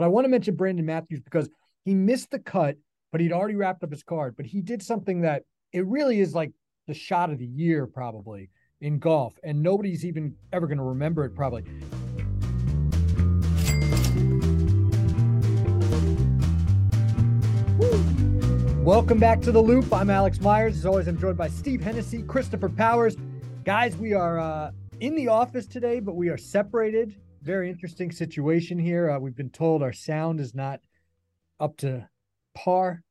But I want to mention Brandon Matthews because he missed the cut, but he'd already wrapped up his card. But he did something that it really is like the shot of the year, probably in golf, and nobody's even ever going to remember it, probably. Welcome back to the Loop. I'm Alex Myers. As always, I'm joined by Steve Hennessey, Christopher Powers. Guys, we are uh, in the office today, but we are separated. Very interesting situation here. Uh, we've been told our sound is not up to par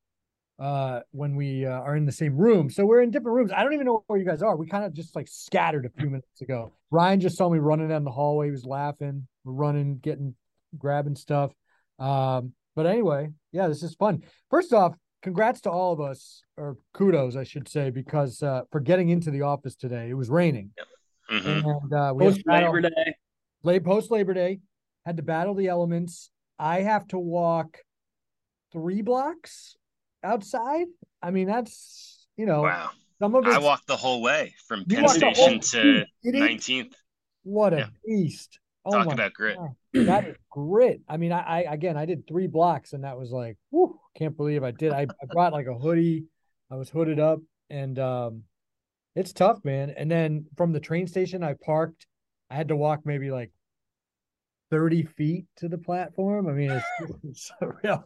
uh, when we uh, are in the same room. So we're in different rooms. I don't even know where you guys are. We kind of just like scattered a few minutes ago. Ryan just saw me running down the hallway. He was laughing. We're running, getting, grabbing stuff. Um, but anyway, yeah, this is fun. First off, congrats to all of us, or kudos, I should say, because uh, for getting into the office today, it was raining. Yep. Mm-hmm. And uh, we post Labor Day, late post Labor Day, had to battle the elements. I have to walk three blocks outside. I mean, that's you know, wow. Some of I walked the whole way from Penn Station to Nineteenth. What a yeah. beast! Oh Talk about grit. God. That is grit. I mean, I, I, again, I did three blocks, and that was like, whew, can't believe I did. I, I brought like a hoodie. I was hooded up, and um, it's tough, man. And then from the train station, I parked. I had to walk maybe like thirty feet to the platform. I mean, it's, it's real.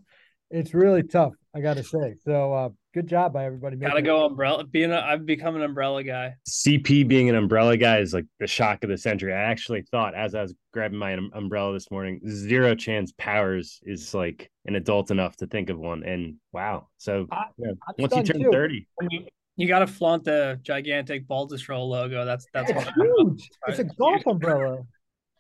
It's really tough. I got to say. So uh, good job by everybody. Gotta go umbrella. Being a, I've become an umbrella guy. CP being an umbrella guy is like the shock of the century. I actually thought as I was grabbing my umbrella this morning, zero chance Powers is like an adult enough to think of one. And wow, so I, yeah, once you turn too. thirty. You, you got to flaunt the gigantic Baltusrol logo. That's that's it's huge. It's a golf umbrella.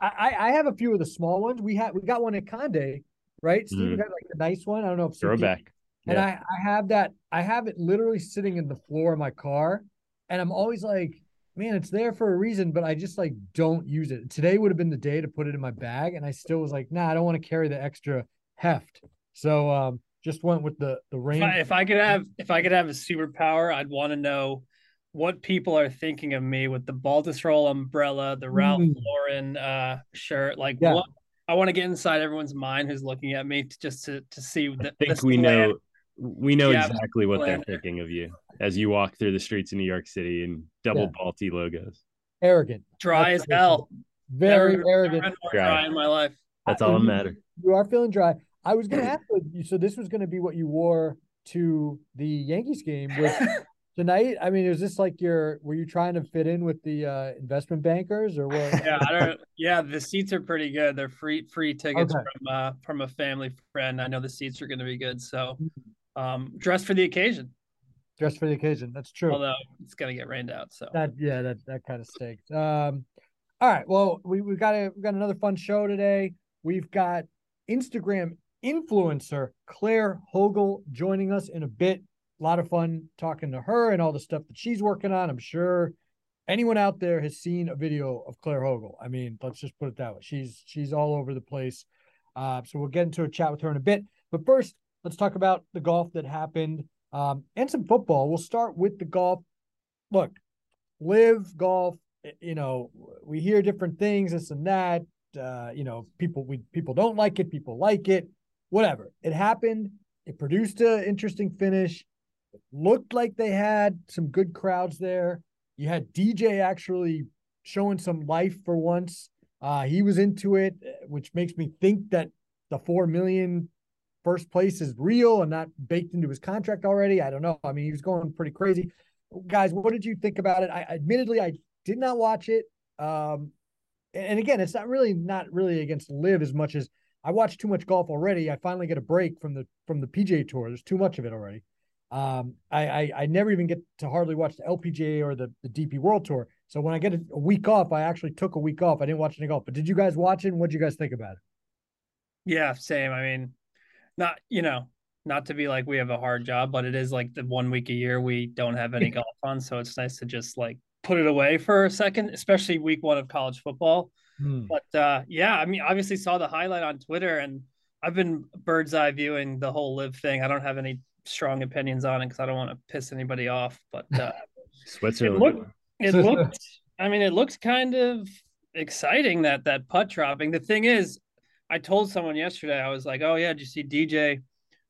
I, I have a few of the small ones. We had we got one at Conde, right? Steve mm. got like the nice one. I don't know if throwback. And yeah. I, I have that, I have it literally sitting in the floor of my car. And I'm always like, man, it's there for a reason, but I just like don't use it. Today would have been the day to put it in my bag. And I still was like, nah, I don't want to carry the extra heft. So um just went with the the rain. If I, if I could have if I could have a superpower, I'd want to know what people are thinking of me with the Baltusrol umbrella, the Ralph mm. Lauren uh shirt. Like yeah. what I want to get inside everyone's mind who's looking at me to, just to to see. The, I think we know we know yeah, exactly what they're thinking of you as you walk through the streets of New York City in double yeah. Balti logos. Arrogant, dry That's as hell. Very Never, arrogant. Dry. dry in my life. That's all that matters. You are feeling dry. I was going to ask you. So this was going to be what you wore to the Yankees game, which tonight. I mean, is this like your? Were you trying to fit in with the uh, investment bankers or what? Yeah, I don't. Yeah, the seats are pretty good. They're free free tickets okay. from uh, from a family friend. I know the seats are going to be good. So mm-hmm um, dress for the occasion. Dress for the occasion. That's true. Although it's gonna get rained out, so that yeah, that that kind of stinks. Um, all right. Well, we we got a we got another fun show today. We've got Instagram influencer Claire Hogle joining us in a bit. A lot of fun talking to her and all the stuff that she's working on. I'm sure anyone out there has seen a video of Claire Hogle. I mean, let's just put it that way. She's she's all over the place. Uh, so we'll get into a chat with her in a bit. But first, Let's talk about the golf that happened um, and some football. We'll start with the golf. Look, LIV golf. You know, we hear different things, this and that. Uh, you know, people we people don't like it, people like it, whatever. It happened. It produced an interesting finish. It looked like they had some good crowds there. You had DJ actually showing some life for once. Uh, he was into it, which makes me think that the four million first place is real and not baked into his contract already. I don't know. I mean, he was going pretty crazy. Guys, what did you think about it? I admittedly I did not watch it. Um, and again, it's not really not really against LIV as much as I watched too much golf already. I finally get a break from the from the PGA Tour. There's too much of it already. Um, I, I, I never even get to hardly watch the LPGA or the the DP World Tour. So when I get a, a week off, I actually took a week off. I didn't watch any golf. But did you guys watch it? And what did you guys think about it? Yeah, same. I mean, not you know not to be like we have a hard job but it is like the one week a year we don't have any golf on so it's nice to just like put it away for a second especially week one of college football. Hmm. but uh yeah i mean obviously saw the highlight on twitter and i've been bird's eye viewing the whole LIV thing. I don't have any strong opinions on it because i don't want to piss anybody off but uh switzerland it looked, it looked i mean it looks kind of exciting that that putt dropping. The thing is I told someone yesterday, I was like, "Oh yeah, did you see DJ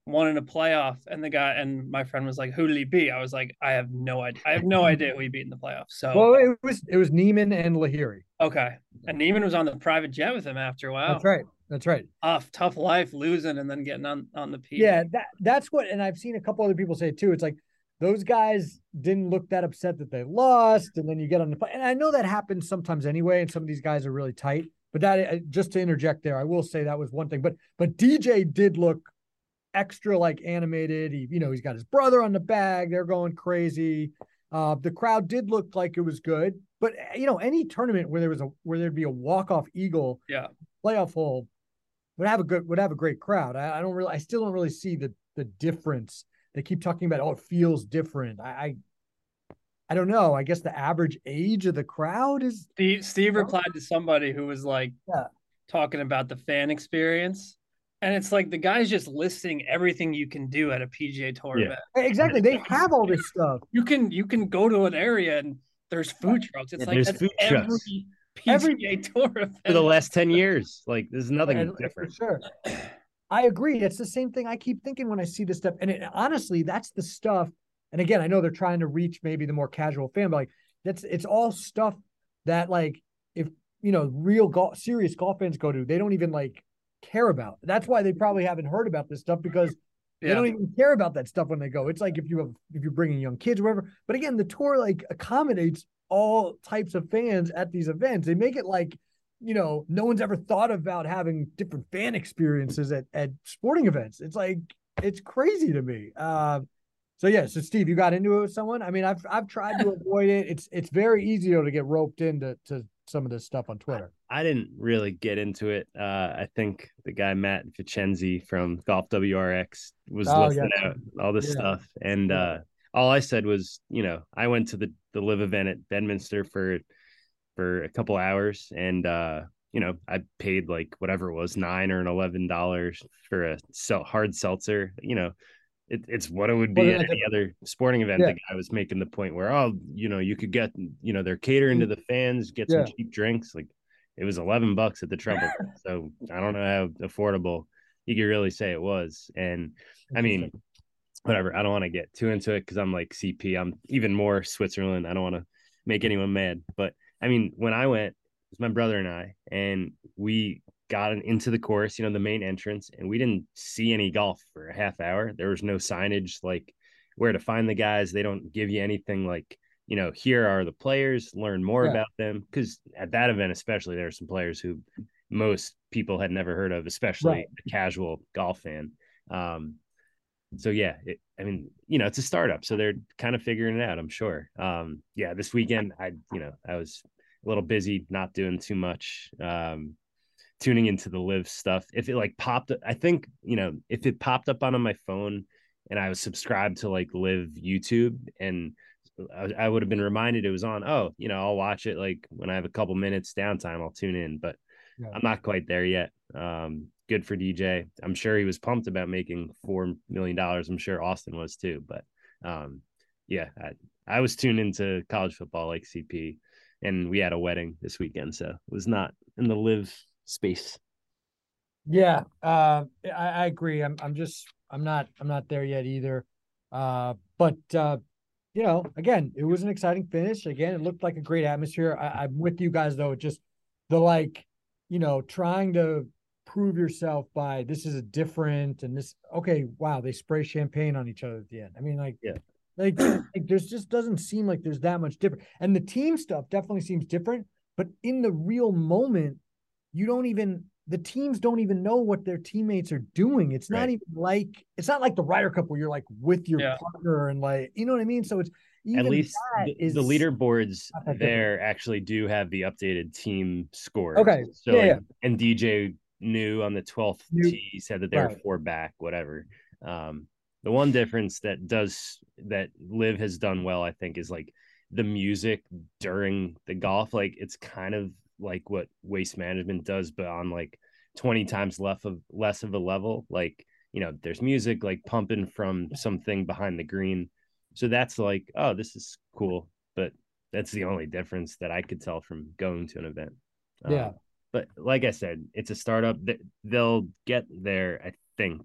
won in a playoff?" And the guy and my friend was like, "Who did he beat?" I was like, "I have no idea. I have no idea who he beat in the playoffs." So, well, it was it was Niemann and Lahiri. Okay, and Niemann was on the private jet with him after. a while that's right. That's right. Tough, tough life losing and then getting on on the P. Yeah, that that's what, and I've seen a couple other people say too. It's like those guys didn't look that upset that they lost, and then you get on the and I know that happens sometimes anyway, and some of these guys are really tight. But that just to interject there, I will say that was one thing. But but DJ did look extra like animated. He, you know, he's got his brother on the bag. They're going crazy. Uh, the crowd did look like it was good, but you know, any tournament where there was a where there'd be a walk off eagle, yeah, playoff hole would have a good would have a great crowd. I, I don't really, I still don't really see the the difference. They keep talking about oh, it feels different. I, I I don't know. I guess the average age of the crowd is. Steve, Steve replied to somebody who was like yeah. talking about the fan experience. And it's like the guy's just listing everything you can do at a PGA tour yeah. event. Exactly. They have all this stuff. You can you can go to an area and there's food trucks. It's yeah, like food every trucks. PGA every, tour event. for the last 10 years. Like there's nothing and, different. sure. I agree. It's the same thing I keep thinking when I see this stuff. And it, honestly, that's the stuff and again, I know they're trying to reach maybe the more casual fan, but like that's it's all stuff that like if you know real golf serious golf fans go to, they don't even like care about. That's why they probably haven't heard about this stuff because yeah. they don't even care about that stuff when they go. It's like if you have if you're bringing young kids or whatever. But again, the tour like accommodates all types of fans at these events. They make it like you know no one's ever thought about having different fan experiences at at sporting events. It's like it's crazy to me. Uh, so yeah, so Steve, you got into it with someone. I mean, I've I've tried to avoid it. It's it's very easy to get roped into to some of this stuff on Twitter. I, I didn't really get into it. Uh, I think the guy Matt Vincenzi from Golf WRX was oh, listing yeah. out all this yeah. stuff, and yeah. uh, all I said was, you know, I went to the the LIV event at Bedminster for for a couple hours, and uh, you know, I paid like whatever it was, nine or an eleven dollars for a hard seltzer. You know, it, it's what it would be at any other sporting event. Yeah. The guy was making the point where, oh, you know, you could get, you know, they're catering to mm. the fans, get some cheap drinks. Like it was 11 bucks at the Treble. so I don't know how affordable you could really say it was. And I mean, whatever. I don't want to get too into it because I'm like CP. I'm even more Switzerland. I don't want to make anyone mad. But I mean, when I went, it was my brother and I, and we got into the course, you know, the main entrance, and we didn't see any golf for a half hour. There was no signage like where to find the guys. They don't give you anything like, you know, here are the players, learn more yeah. about them. Cause at that event, especially, there are some players who most people had never heard of, especially right. a casual golf fan. Um, so yeah, it, I mean, you know, it's a startup, so they're kind of figuring it out. I'm sure. Um, yeah, this weekend, I, you know, I was a little busy, not doing too much. Um, tuning into the LIV stuff if it like popped i think you know if it popped up on, on my phone and i was subscribed to like LIV youtube and I, I would have been reminded it was on oh you know i'll watch it like when i have a couple minutes downtime i'll tune in but yeah. i'm not quite there yet um good for dj i'm sure he was pumped about making four million dollars i'm sure austin was too but um yeah I, I was tuned into college football like cp and we had a wedding this weekend so it was not in the LIV space. Yeah, uh, I, I agree. I'm I'm just I'm not I'm not there yet either. Uh, but uh, you know, again, it was an exciting finish. Again, it looked like a great atmosphere. I, I'm with you guys though. Just the like, you know, trying to prove yourself by this is a different and this okay wow they spray champagne on each other at the end i mean like yeah like, like there's just doesn't seem like there's that much different and the team stuff definitely seems different but in the real moment you don't even the teams don't even know what their teammates are doing. It's not even like it's not like the Ryder Cup where you're like with your yeah. partner and like you know what I mean. So it's at least the, the, leaderboards there actually do have the updated team scores. Okay, so yeah, like, yeah. and DJ knew on the twelfth tee said that they right. were four back, whatever. Um, the one difference that does that LIV has done well, I think, is like the music during the golf. Like it's kind of like what waste management does, but on like 20 times less of less of a level. Like, you know, there's music like pumping from something behind the green. So that's like, oh, this is cool. But that's the only difference that I could tell from going to an event. Yeah. Um, but like I said, it's a startup. That they'll get there. I think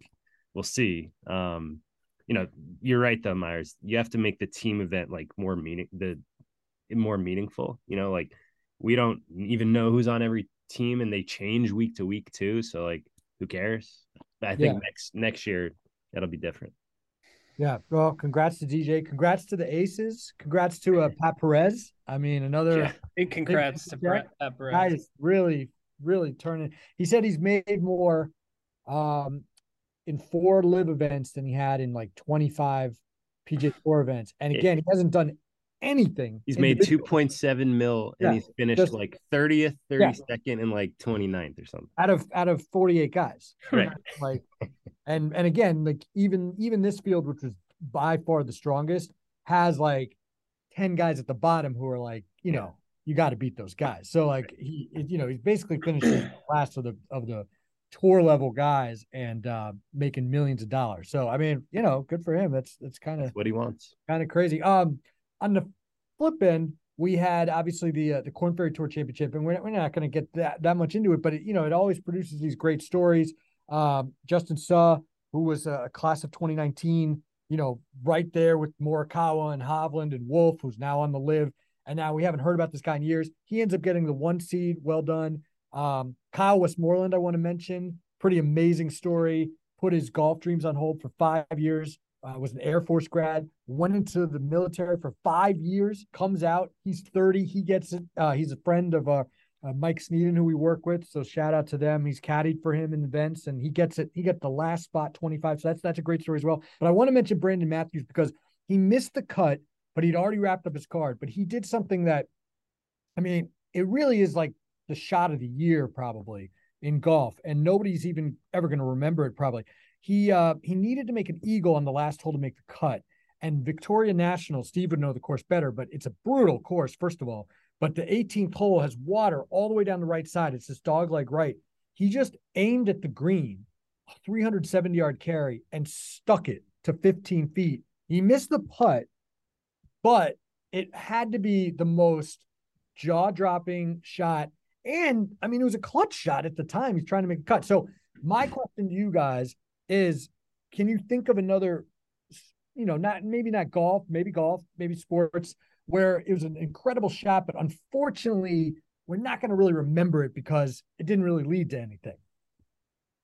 we'll see. Um, you know, you're right though, Myers. You have to make the team event like more meaning the more meaningful. You know, like we don't even know who's on every team, and they change week to week too. So like, who cares? I think yeah. next next year it'll be different. Yeah. Well, congrats to DJ. Congrats to the Aces. Congrats to uh, Pat Perez. I mean, another yeah. big congrats big, to Pat Perez. Guy is really, really turning. He said he's made more um, in four LIV events than he had in like 25 PGA Tour events. And again, he hasn't done anything. He's made 2.7 mil and yeah, he's finished just, like 30th, 32nd, yeah. and like 29th or something. Out of out of 48 guys. Right. like and and again, like even even this field, which was by far the strongest, has like 10 guys at the bottom who are like, you know, you got to beat those guys. So like he you know, he's basically finishing last of the of the tour level guys and uh, making millions of dollars. So I mean, you know, good for him. That's that's kind of what he wants. Kind of crazy. Um, on the flip end, we had obviously the uh, the Korn Ferry Tour Championship, and we're, we're not going to get that that much into it, but it, you know, it always produces these great stories. Um, Justin Suh, who was a class of 2019, you know, right there with Morikawa and Hovland and Wolf, who's now on the LIV, And now we haven't heard about this guy in years. He ends up getting the one seed. Well done. Um, Kyle Westmoreland, I want to mention, pretty amazing story. Put his golf dreams on hold for five years. Uh, was an Air Force grad, went into the military for five years, comes out. He's 30. He gets it. Uh, he's a friend of uh, uh, Mike Sneeden, who we work with. So shout out to them. He's caddied for him in events and he gets it. He got the last spot 25. So that's that's a great story as well. But I want to mention Brandon Matthews because he missed the cut, but he'd already wrapped up his card. But he did something that, I mean, it really is like the shot of the year probably in golf, and nobody's even ever going to remember it probably. He uh, he needed to make an eagle on the last hole to make the cut, and Victoria National. Steve would know the course better, but it's a brutal course first of all. But the 18th hole has water all the way down the right side. It's this dog leg right. He just aimed at the green, 370 yard carry, and stuck it to 15 feet. He missed the putt, but it had to be the most jaw dropping shot and I mean, it was a clutch shot at the time. He's trying to make a cut. So, my question to you guys is can you think of another, you know, not maybe not golf, maybe golf, maybe sports, where it was an incredible shot, but unfortunately, we're not going to really remember it because it didn't really lead to anything.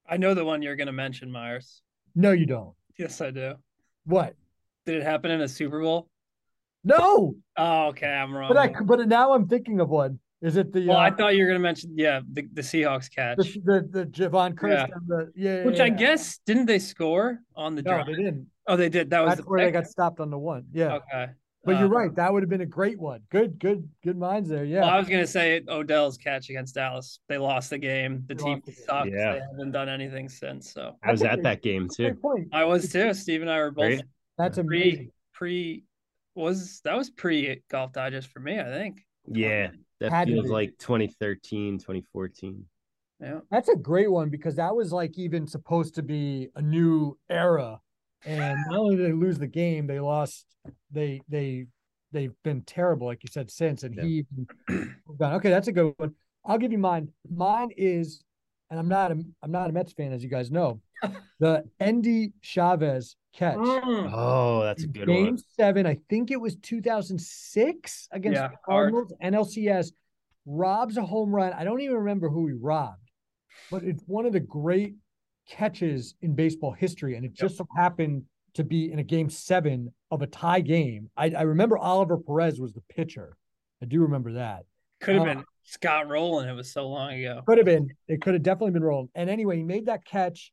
I know the one you're going to mention, Myers. No, you don't. Yes, I do. What? Did it happen in a Super Bowl? No. Oh, okay, I'm wrong. But I, but now I'm thinking of one. Is it the? Well, uh, I thought you were going to mention, yeah, the, the Seahawks catch, the the, the Jevon Kearse, yeah. The, yeah, which yeah, I guess didn't they score on the no, drive? they didn't. Oh, they did. That was That's where they got stopped on the one. Yeah. Okay. But you're uh, right. That would have been a great one. Good, good, good minds there. Yeah. Well, I was gonna say Odell's catch against Dallas. They lost the game. The they team sucks. Yeah. They haven't done anything since. So I was at that game too. I was too. Steve and I were both. That's pre, amazing. Pre was that was pre golf digest for me. I think. Yeah, that Had feels like 2013, 2014. Yeah. That's a great one because that was like even supposed to be a new era. And not only did they lose the game, they lost they they they've been terrible, like you said, since. And yeah. he gone, okay, that's a good one. I'll give you mine. Mine is, and I'm not a I'm not a Mets fan, as you guys know. The Endy Chavez catch. Mm. Oh, that's a good one. Game one. seven, I think it was 2006 against yeah, Cardinals. NLCS robs a home run. I don't even remember who he robbed, but it's one of the great catches in baseball history. And it just yep. so happened to be in a game seven of a tie game. I, I remember Oliver Perez was the pitcher. I do remember that. Could have uh, been Scott Rolen. It was so long ago. Could have been. It could have definitely been Rolen. And anyway, he made that catch,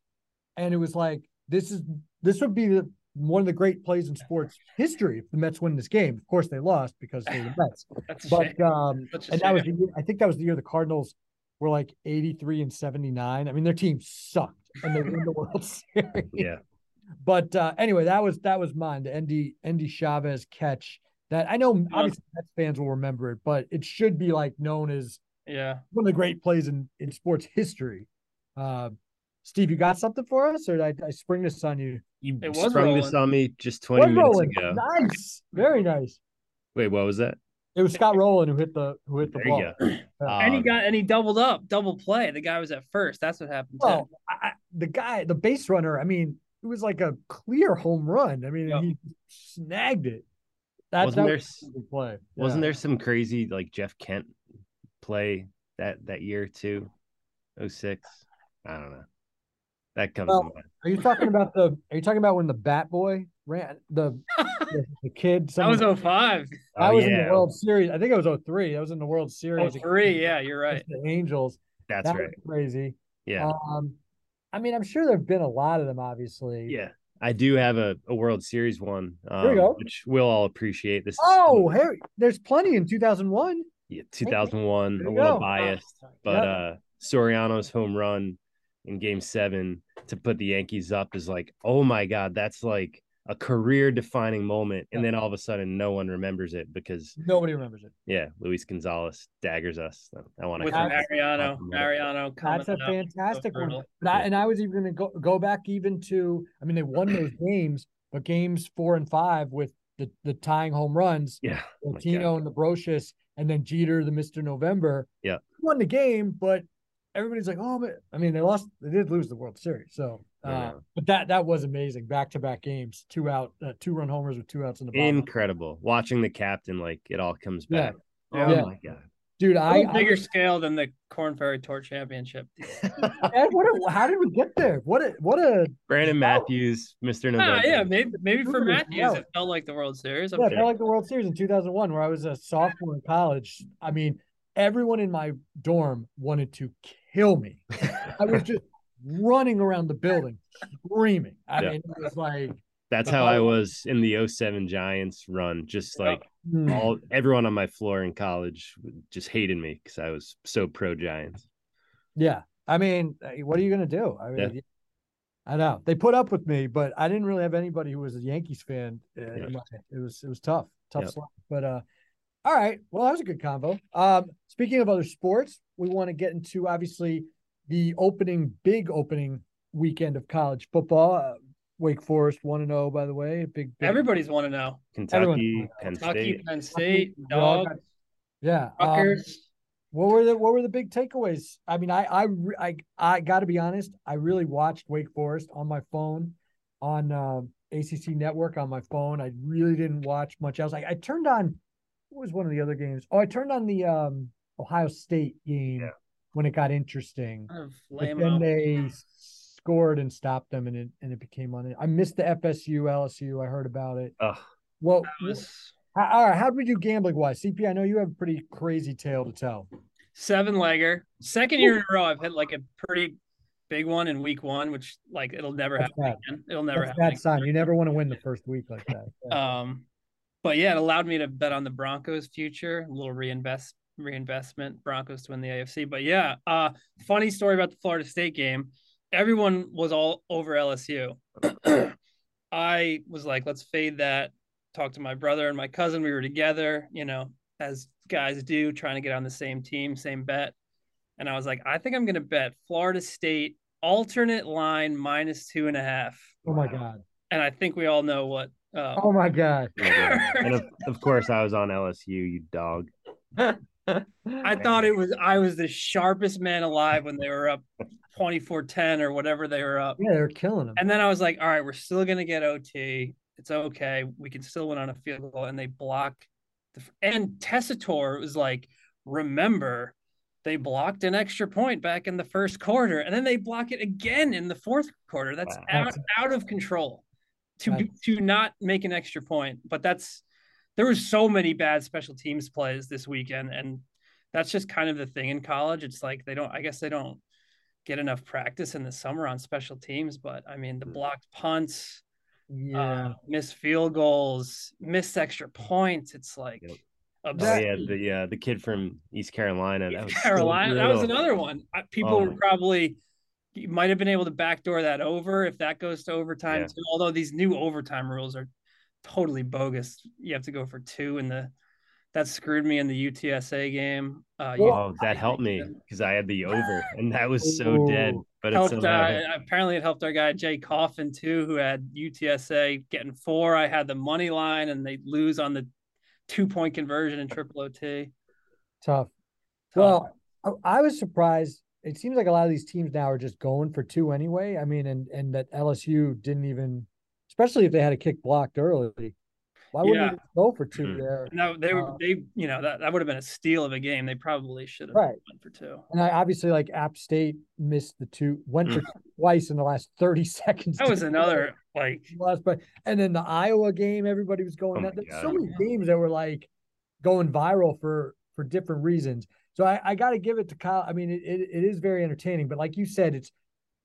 and it was like this is this would be the one of the great plays in sports history if the Mets win this game. Of course, they lost because they're the Mets. but um, and that was the, I think that was the year the Cardinals were like 83 and 79. I mean, their team sucked and they won the World Series. Yeah. But uh, anyway, that was that was mine. The Endy Endy Chavez catch that I know obviously Mets fans will remember it, but it should be like known as yeah one of the great plays in in sports history. Uh, Steve, you got something for us, or did I, I spring this on you? You sprung this on me just 20 minutes ago. Nice. Very nice. Wait, what was that? It was Scott Rolen who hit the who hit the There ball. you go. and he Um, got and he doubled up, double play. The guy was at first. That's what happened. Well, I, I- the guy, the base runner. I mean, it was like a clear home run. I mean, Yep. he snagged it. That's Wasn't that there was s- a big play. Wasn't Yeah. there some crazy like Jeff Kent play that that year too? 06? I don't know. That comes Well, to mind. Are you talking about the? Are you talking about when the Bat Boy ran the the, the kid? that was someone- 05. that Oh, was in the World Series. I think it was 03. That was in the World Oh, Series. three. Yeah, you're right. The Angels. That's that right. was crazy. Yeah. Um, I mean, I'm sure there've been a lot of them. Obviously. yeah. I do have a, a World Series one, um, There you go. which we'll all appreciate. This is- Oh, Harry, there's plenty in 2001. yeah, 2001, There a little go. biased, but Yep. uh Soriano's home run in game seven to put the Yankees up is like, oh my God, that's like a career defining moment. And then all of a sudden, no one remembers it because, Nobody remembers it. yeah, Luis Gonzalez daggers us. So I want to That's- Mariano, Mariano coming That's a up. fantastic one. But I, and I was even going to go go back even to. I mean, they won those games, but games four and five with the the tying home runs, Yeah. Oh Latino and the Brosius, and then Jeter, the Mister November. Yeah. won the game, but everybody's like, oh, but I mean, they lost. They did lose the World Series, so. Uh, know. but that that was amazing. Back to back games, two out, uh, two run homers with two outs in the bottom. Incredible. Watching the captain, like it all comes Yeah. back. Oh Yeah. my God. Dude, A I, little I bigger scale than the Korn Ferry Tour Championship. Ed, what a, how did we get there? What a what a Brandon Matthews, Mr. November. Ah, yeah, maybe maybe for Look at this Matthews, it felt like the World Series. I'm Yeah, it felt like the World Series in 2001, where I was a sophomore in college. I mean, everyone in my dorm wanted to kill me. I was just running around the building screaming. I Yeah. mean, it was like, That's how I was in the 07 Giants run. Just like hmm, all everyone on my floor in college just hated me because I was so pro Giants. yeah. I mean, uh, what are you gonna do? I mean, I know they put up with me, but I didn't really have anybody who was a Yankees fan. Uh, Yeah. It was it was tough, tough slog. But uh, all right. Well, that was a good combo. Um, speaking of other sports, we want to get into obviously the opening, big opening weekend of college football. Uh, Wake Forest one and zero, by the way. Big, big Everybody's one to know. Kentucky, Penn Kentucky, State. Penn State, Dog, Yeah. um, what were the what were the big takeaways? I mean, I I I, I got to be honest. I really watched Wake Forest on my phone, on um ACC Network on my phone. I really didn't watch much else. I, I turned on. What was one of the other games? Oh, I turned on the um Ohio State game Yeah. when it got interesting. Kind of But then lame-o. they scored and stopped them, and it and it became on it. I missed the FSU LSU. I heard about it. Ugh, Well, was how, all right. How did we do gambling wise? CP, I know you have a pretty crazy tale to tell. seven legger. Second year in a row, I've hit like a pretty big one in week one, which like it'll never That's happen bad. again. It'll never That's happen. bad sign. You never want to win the first week like that. Yeah. Um, but yeah, it allowed me to bet on the Broncos' future, a little reinvest reinvestment, Broncos to win the AFC. But yeah, uh, funny story about the Florida State game. Everyone was all over LSU. I was like, let's fade that. Talked to my brother and my cousin. We were together, you know, as guys do, trying to get on the same team, same bet. And I was like, I think I'm going to bet Florida State alternate line minus two and a half. oh my god. And I think we all know what. Uh, Oh my god. and of, of course I was on LSU, you dog. I thought it was I was the sharpest man alive when they were up 24-10 or whatever they were up. Yeah, they're killing him. And then I was like, all right, we're still gonna get OT. It's okay. We can still win on a field goal. And they block the and Tessitore was like, remember, they blocked an extra point back in the first quarter, and then they block it again in the fourth quarter. That's Wow. out That's- out of control to to not make an extra point. But that's there were so many bad special teams plays this weekend, and that's just kind of the thing in college. It's like they don't. I guess they don't get enough practice in the summer on special teams. But I mean, the Hmm. blocked punts, yeah. uh, missed field goals, missed extra points. It's like Yep. Oh yeah, the uh, the kid from East Carolina. That so Carolina. that was another one. People Oh were probably you might have been able to backdoor that over if that goes to overtime Yeah. too. Although these new overtime rules are totally bogus. You have to go for two in the that screwed me in the UTSA game. Uh, you- Oh, that helped me because I had the over, and that was so dead. But helped. somehow. Uh, apparently, it helped our guy Jay Coffin too, who had UTSA getting four. I had the money line, and they lose on the two point conversion in triple OT. Tough. Well, I, I was surprised. It seems like a lot of these teams now are just going for two anyway. I mean, and and that LSU didn't even, especially if they had a kick blocked early. Why wouldn't Yeah. they go for two Mhm. there? No, they were Uh, they you know that, that would have been a steal of a game. They probably should have Right. went for two. And I obviously like App State missed the two, went for twice in the last 30 seconds. That was to- another like last but and then the Iowa game, everybody was going Oh that. my There's so many games that were like going viral for for different reasons. So I, I got to give it to Kyle. I mean, it, it, it is very entertaining, but like you said, it's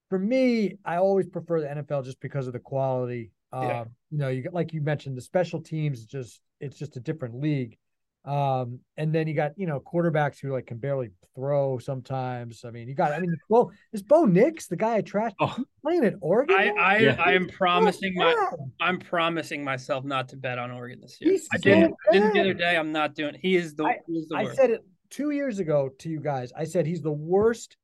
for me. I always prefer the NFL just because of the quality. Um, You know, you got like you mentioned, the special teams just it's just a different league. Um, and then you got you know quarterbacks who like can barely throw sometimes. I mean, you got I mean, well, is Bo Nix the guy I trashed Oh. Playing at Oregon? I I, yeah. I am promising my bad. I'm promising myself not to bet on Oregon this year. He's I so didn't I didn't the other day. I'm not doing. He is the I- he is the I worst. said it two years ago to you guys. I said he's the worst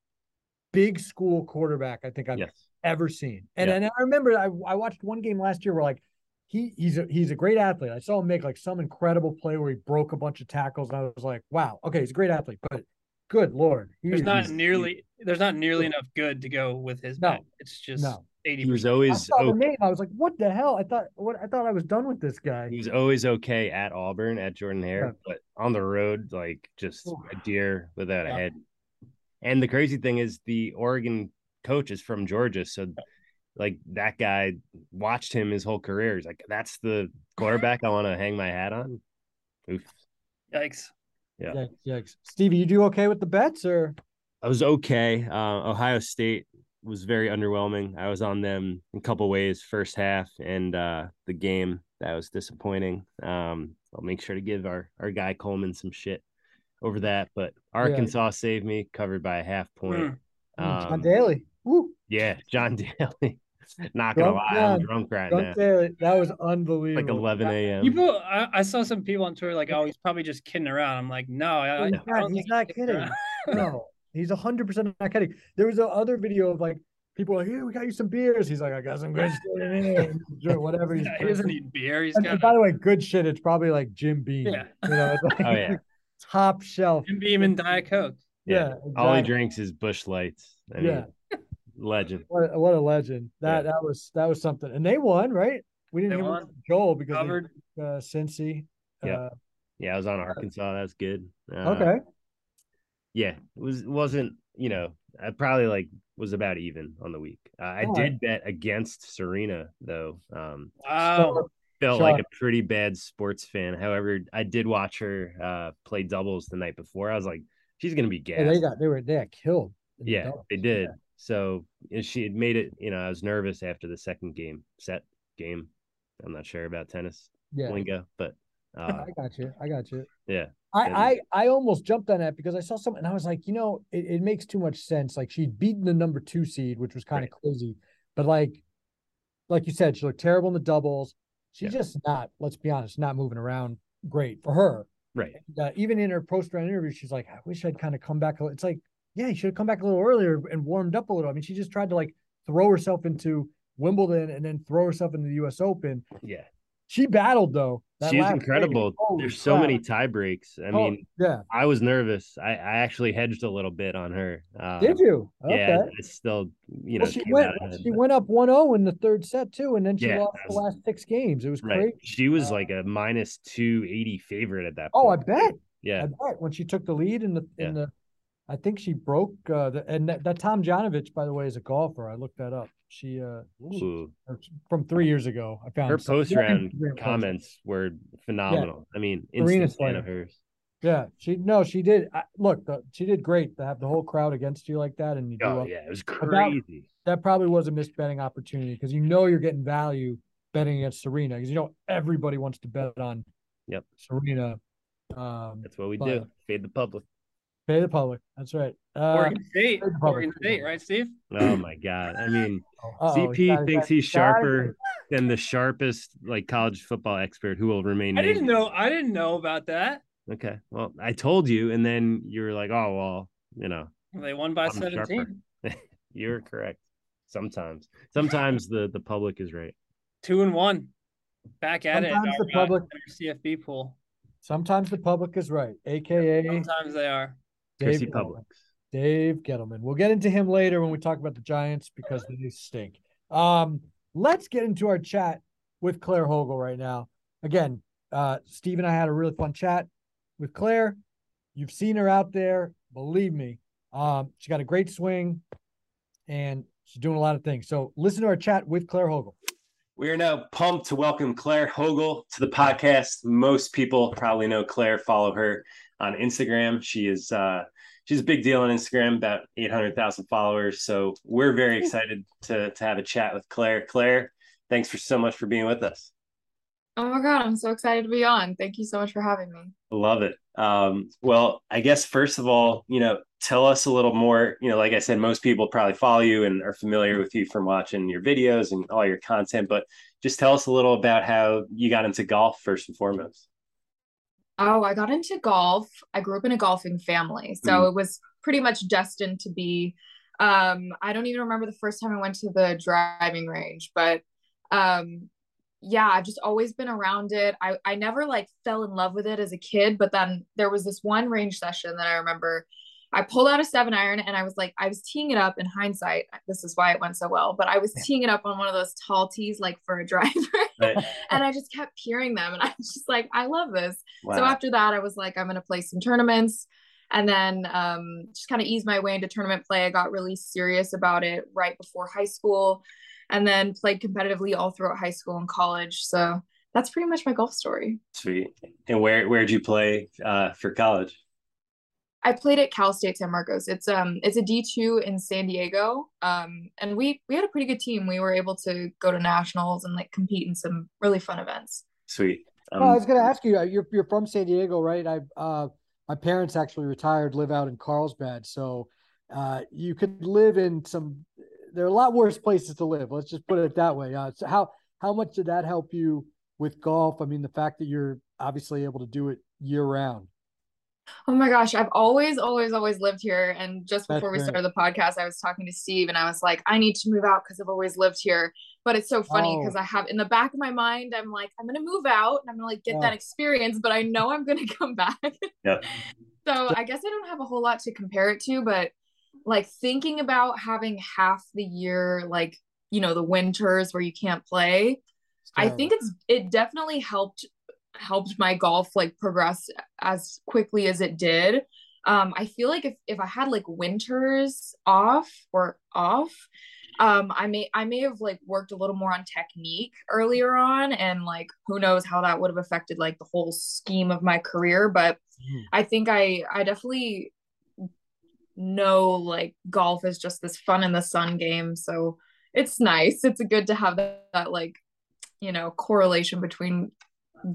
big school quarterback I think I've Yes. ever seen. And, Yeah. and I remember I, I watched one game last year where like he he's a he's a great athlete. I saw him make like some incredible play where he broke a bunch of tackles, and I was like, wow, okay, he's a great athlete, but good lord, he there's not he's- nearly there's not nearly enough good to go with his No. bet. It's just no. Eighty He was percent. I always saw the okay. name. I was like, what the hell? I thought what I thought I was done with this guy. He was always okay at Auburn at Jordan Hare, but on the road, like just Oof. a deer without a Yeah. head. And the crazy thing is, the Oregon coach is from Georgia, so like that guy watched him his whole career. He's like, "That's the quarterback I want to hang my hat on." Oof. Yikes. Yeah. Yikes, yikes. Stevie, you do okay with the bets or I was okay. Uh, Ohio State was very underwhelming. I was on them in a couple ways first half and uh, the game that was disappointing. Um, I'll make sure to give our our guy Coleman some shit over that, but Arkansas saved me, covered by a half point. John Um, Daly? Woo. yeah, John Daly. Not gonna Drunk lie, I'm drunk right John now. Daly. That was unbelievable. Like 11 a.m. People, I, I saw some people on Twitter like, "Oh, he's probably just kidding around." I'm like, "No, I, I He's I not, don't he's not kidding kidding. No, he's hundred percent not kidding. There was a other video of like people like, "Here, we got you some beers." He's like, "I got some good shit in here." Whatever he's Yeah, he doesn't drinking. need beer. He's And, got and by the way, good shit. It's probably like Jim Beam. yeah, You know, it's like Oh, yeah. top shelf. Jim Beam and Diet Coke. Yeah, All he drinks is Busch Lights. I mean, Yeah. legend. What, what a legend. That Yeah. that was that was something. And they won, right? We didn't They hear won. Joel because Covered. they, uh, Cincy. Yeah. Uh, Yeah, I was on Arkansas. That's good. Uh, okay. Yeah it was it wasn't you know i probably like was about even on the week uh, i did bet against serena though um Wow. felt like a pretty bad sports fan however i did watch her uh play doubles the night before i was like she's gonna be Yeah, gassed they got they were they got killed. the yeah they did so and she had made it you know i was nervous after the second game set game i'm not sure about tennis Yeah. lingo but uh I got you. I got you. yeah I, I I almost jumped on that because I saw something and I was like, you know, it, it makes too much sense. Like she'd beaten the number two seed, which was kind of crazy. But like like you said, she looked terrible in the doubles. She's Yeah. just not, let's be honest, not moving around great for her. right Uh, even in her post round interview, she's like, I wish I'd kind of come back. It's like, yeah, you should have come back a little earlier and warmed up a little. I mean, she just tried to like throw herself into Wimbledon and then throw herself into the US Open. yeah She battled though. That she's incredible there's so crap. many tie breaks i Oh, mean yeah. I was nervous. I, I actually hedged a little bit on her. Uh, Did you? Okay. Yeah, it's still you know well, she went. ahead, She but- went up 1-0 in the third set too, and then she Yeah, lost that the last six games. It was right. crazy. She was Uh, like a minus two eighty favorite at that. Oh, I bet. Yeah, I bet when she took the lead in the in Yeah. the, I think she broke uh, the and that, that Tomljanovic, by the way, is a golfer. I looked that up. She uh she- from three years ago. I found her post yeah, round comments were phenomenal. I mean, Serena's instant fan of hers. Yeah, she no, she did. I, look, the, she did great to have the whole crowd against you like that, and you do Oh well. yeah, it was that- crazy. that probably was a missed betting opportunity because you know you're getting value betting against Serena because you know everybody wants to bet on Yep. Serena. Um, That's what we but- do. Fade the public. Pay the public. That's right. Uh, Oregon State. Oregon State, right, Steve? Oh my god. I mean, uh-oh, CP got it, thinks he's it, he's got it. sharper than the sharpest like college football expert who will remain. I didn't know. I didn't know about that. Okay. Well, I told you, and then you were like, "Oh well, you know, They won by I'm seventeen. you're correct." Sometimes, sometimes the the public is right. Two and one. Back at Sometimes it. the our, public- our CFB pool. Sometimes the public is right, aka Sometimes they are. Dave Chrissy Gettleman. Dave Gettleman. We'll get into him later when we talk about the Giants because they stink. Um, let's get into our chat with Claire Hogle right now. Again, uh, Steve and I had a really fun chat with Claire. You've seen her out there, believe me. Um, she got a great swing and she's doing a lot of things. So listen to our chat with Claire Hogle. We are now pumped to welcome Claire Hogle to the podcast. Most people probably know Claire, follow her on Instagram. She is uh, she's a big deal on Instagram, about 800,000 followers. So we're very excited to, to have a chat with Claire. Claire, thanks for so much for being with us. Oh my God, I'm so excited to be on. Thank you so much for having me. Love it. Um, well, I guess first of all, you know, tell us a little more. You know, like I said, most people probably follow you and are familiar with you from watching your videos and all your content, but just tell us a little about how you got into golf first and foremost. Oh, I got into golf. I grew up in a golfing family, so Mm. it was pretty much destined to be. Um, I don't even remember the first time I went to the driving range, but um, yeah, I've just always been around it. I I never like fell in love with it as a kid, but then there was this one range session that I remember. I pulled out a seven iron and I was like, I was teeing it up in hindsight. This is why it went so well, but I was teeing it up on one of those tall tees, like for a driver. Right. and I just kept hearing them. And I was just like, I love this. Wow. So after that, I was like, I'm going to play some tournaments and then um, just kind of ease my way into tournament play. I got really serious about it right before high school and then played competitively all throughout high school and college. So that's pretty much my golf story. Sweet. And where where'd you play uh, for college? I played at Cal State San Marcos. It's um it's a D2 in San Diego. Um and we we had a pretty good team. We were able to go to nationals and like compete in some really fun events. Sweet. Um, Oh, I was going to ask you. uh, You're you're from San Diego, right? I uh, my parents actually retired, live out in Carlsbad, so uh, you could live in some. There are a lot worse places to live. Let's just put it that way. Uh, so how how much did that help you with golf? I mean, the fact that you're obviously able to do it year round. Oh my gosh, I've always, always, always lived here. And just That's before we great. started the podcast, I was talking to Steve and I was like, I need to move out because I've always lived here. But it's so funny Oh. because I have in the back of my mind, I'm like, I'm gonna move out and I'm gonna like get that Oh. experience, but I know I'm gonna come back. Yep. So I guess I don't have a whole lot to compare it to, but like thinking about having half the year, like, you know, the winters where you can't play, I think it's it definitely helped helped my golf like progress as quickly as it did. Um, I feel like if if I had like winters off or off, um, I may I may have like worked a little more on technique earlier on, and like who knows how that would have affected like the whole scheme of my career. But Mhm. I think I I definitely know like golf is just this fun in the sun game, so it's nice. It's good to have that, that like you know correlation between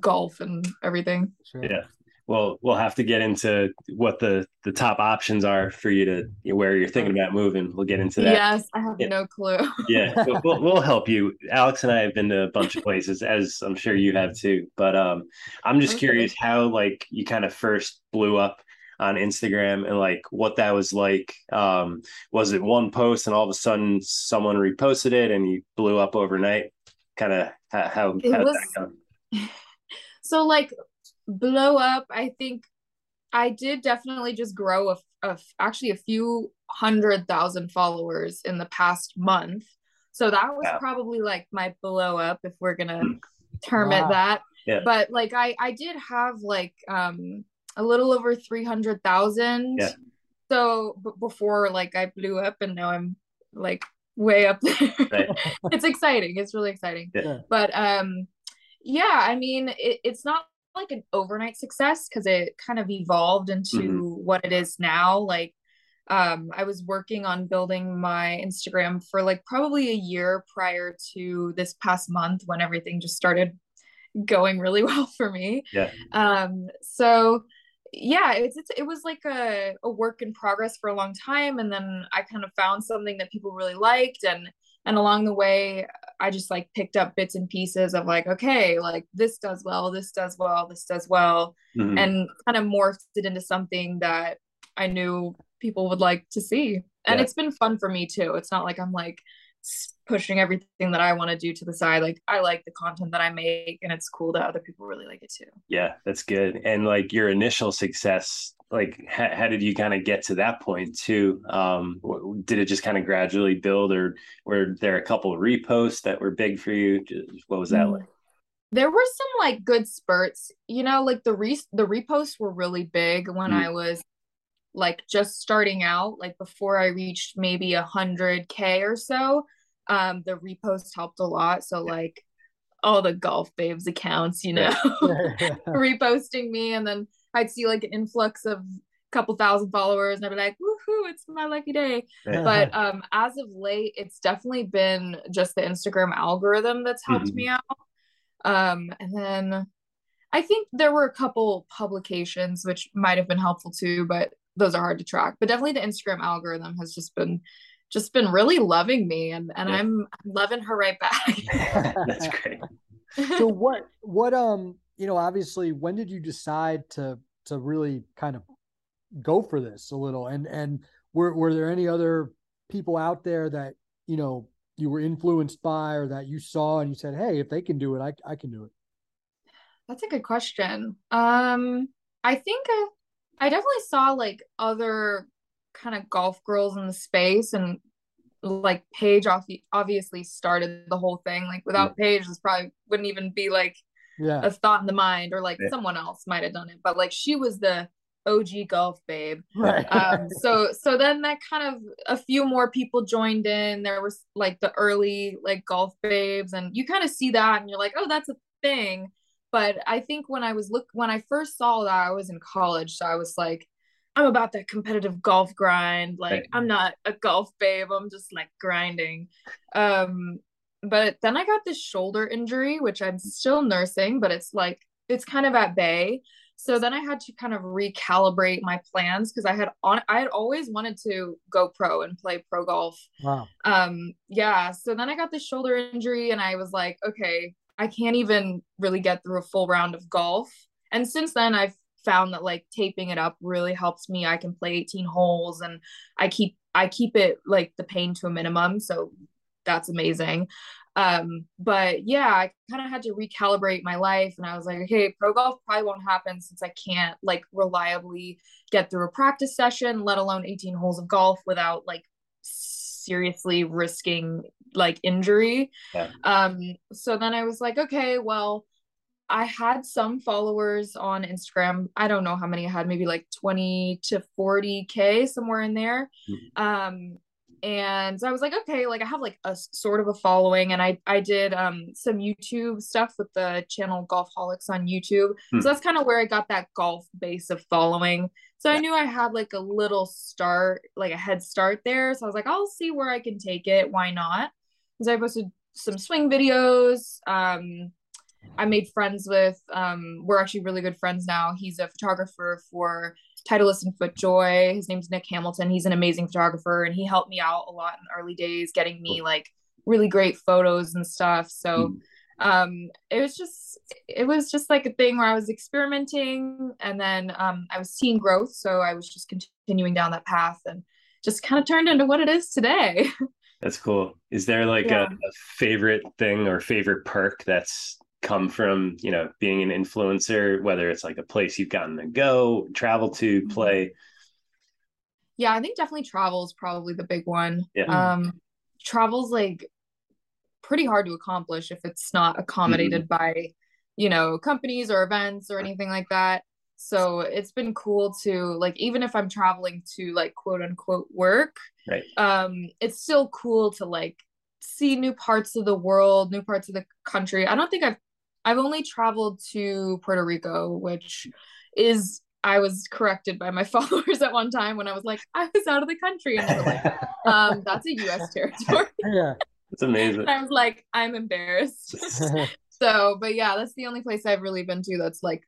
golf and everything. Sure. Yeah. Well, we'll have to get into what the the top options are for you to where you're thinking about moving. We'll get into that. Yes, I have Yeah. no clue. Yeah, we'll- we'll, we'll help you. Alex and I have been to a bunch of places, as I'm sure you have too. But um, I'm just Okay. curious how like you kind of first blew up on Instagram and like what that was like. Um, was it one post and all of a sudden someone reposted it and you blew up overnight? Kind of how how, It did was- that go? So like blow up i think i did definitely just grow a, a actually a few hundred thousand followers in the past month so that was Wow. probably like my blow up if we're gonna term Wow. it that Yeah. but like i i did have like um a little over 300000 Yeah. so b- before like i blew up and now i'm like way up there Right. it's exciting it's really exciting Yeah. but um yeah i mean it, it's not like an overnight success because it kind of evolved into Mhm. what it is now like um i was working on building my instagram for like probably a year prior to this past month when everything just started going really well for me Yeah. um so yeah it's, it's it was like a, a work in progress for a long time and then i kind of found something that people really liked and and along the way i just like picked up bits and pieces of like okay like this does well this does well this does well Mhm. and kind of morphed it into something that i knew people would like to see and Yeah. it's been fun for me too it's not like i'm like pushing everything that I want to do to the side. Like I like the content that I make and it's cool that other people really like it too. Yeah, that's good. And like your initial success, like how, how did you kind of get to that point too? Um, did it just kind of gradually build or were there a couple of reposts that were big for you? What was that mm-hmm. like? There were some like good spurts, you know, like the re the reposts were really big when mm. I was like just starting out, like before I reached maybe a hundred K or so um the repost helped a lot. So like all the golf babes accounts you know reposting me. And then i'd see like an influx of a couple thousand followers and i'd be like woohoo it's my lucky day. But um as of late it's definitely been just the instagram algorithm that's helped mm-hmm. me out. Um and then i think there were a couple publications which might have been helpful too but those are hard to track. But definitely the instagram algorithm has just been just been really loving me and and yeah. I'm, I'm loving her right back. That's great. so what what um you know obviously when did you decide to to really kind of go for this a little and and were were there any other people out there that you know you were influenced by or that you saw and you said hey if they can do it I I can do it. That's a good question. Um I think I, I definitely saw like other kind of golf girls in the space and like Paige obviously started the whole thing. Like without yeah. Paige, this probably wouldn't even be like yeah. a thought in the mind, or like yeah. someone else might have done it. But like she was the OG golf babe. Right. Um, so so then that kind of a few more people joined in. There was like the early like golf babes, and you kind of see that, and you're like, oh, that's a thing. But I think when I was look when I first saw that, I was in college, so I was like, I'm about that competitive golf grind. Like right. I'm not a golf babe. I'm just like grinding. Um, but then I got this shoulder injury, which I'm still nursing, but it's like it's kind of at bay. So then I had to kind of recalibrate my plans because I had on I had always wanted to go pro and play pro golf. Wow. Um yeah, so then I got this shoulder injury and I was like, okay, I can't even really get through a full round of golf. And since then I've found that like taping it up really helps me. I can play 18 holes and I keep I keep it like the pain to a minimum. So that's amazing. Um, but yeah, I kind of had to recalibrate my life and I was like, okay, pro golf probably won't happen since I can't like reliably get through a practice session, let alone 18 holes of golf without like seriously risking like injury. Yeah. Um, so then I was like, okay, well, I had some followers on Instagram. I don't know how many I had, maybe like 20 to 40K, somewhere in there. Mm-hmm. Um, and so I was like, okay, like I have like a sort of a following, and I I did um some YouTube stuff with the channel Golfholics on YouTube. Mm-hmm. So that's kind of where I got that golf base of following. So yeah. I knew I had like a little start, like a head start there. So I was like, I'll see where I can take it. Why not? Because I posted some swing videos. Um, I made friends with. Um, we're actually really good friends now. He's a photographer for Titleist and FootJoy. His name's Nick Hamilton. He's an amazing photographer, and he helped me out a lot in the early days, getting me like really great photos and stuff. So hmm. um, it was just it was just like a thing where I was experimenting, and then um, I was seeing growth. So I was just continuing down that path, and just kind of turned into what it is today. That's cool. Is there like yeah. a, a favorite thing or favorite perk that's come from you know being an influencer whether it's like a place you've gotten to go travel to mm-hmm. play yeah i think definitely travel is probably the big one yeah. um travel's like pretty hard to accomplish if it's not accommodated mm-hmm. by you know companies or events or anything like that so it's been cool to like even if i'm traveling to like quote unquote work right um it's still cool to like see new parts of the world new parts of the country i don't think i've I've only traveled to Puerto Rico, which is I was corrected by my followers at one time when I was like, I was out of the country. And they were like, um, that's a US territory. Yeah. It's amazing. I was like, I'm embarrassed. so, but yeah, that's the only place I've really been to that's like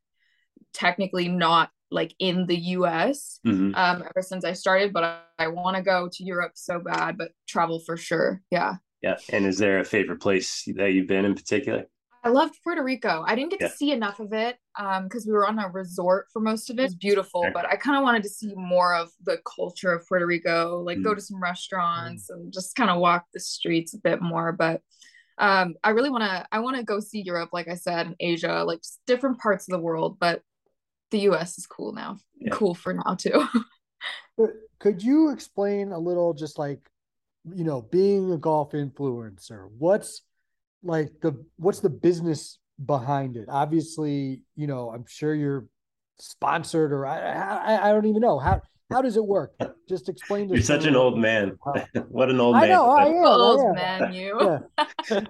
technically not like in the US mm-hmm. um, ever since I started. But I, I want to go to Europe so bad, but travel for sure. Yeah. Yeah. And is there a favorite place that you've been in particular? I loved Puerto Rico. I didn't get Yeah. to see enough of it um because we were on a resort for most of it. It was beautiful, but I kind of wanted to see more of the culture of Puerto Rico, like go Mm. to some restaurants and just kind of walk the streets a bit more. But um I really want to I want to go see Europe, like I said, and Asia, like just different parts of the world. But the US is cool now. Yeah. Cool for now too. But could you explain a little just like you know being a golf influencer what's like the what's the business behind it obviously you know i'm sure you're sponsored or i i, I don't even know how how does it work just explain to You're such an old man. how- what an old i man. i am, I Old am. man, you. Yeah.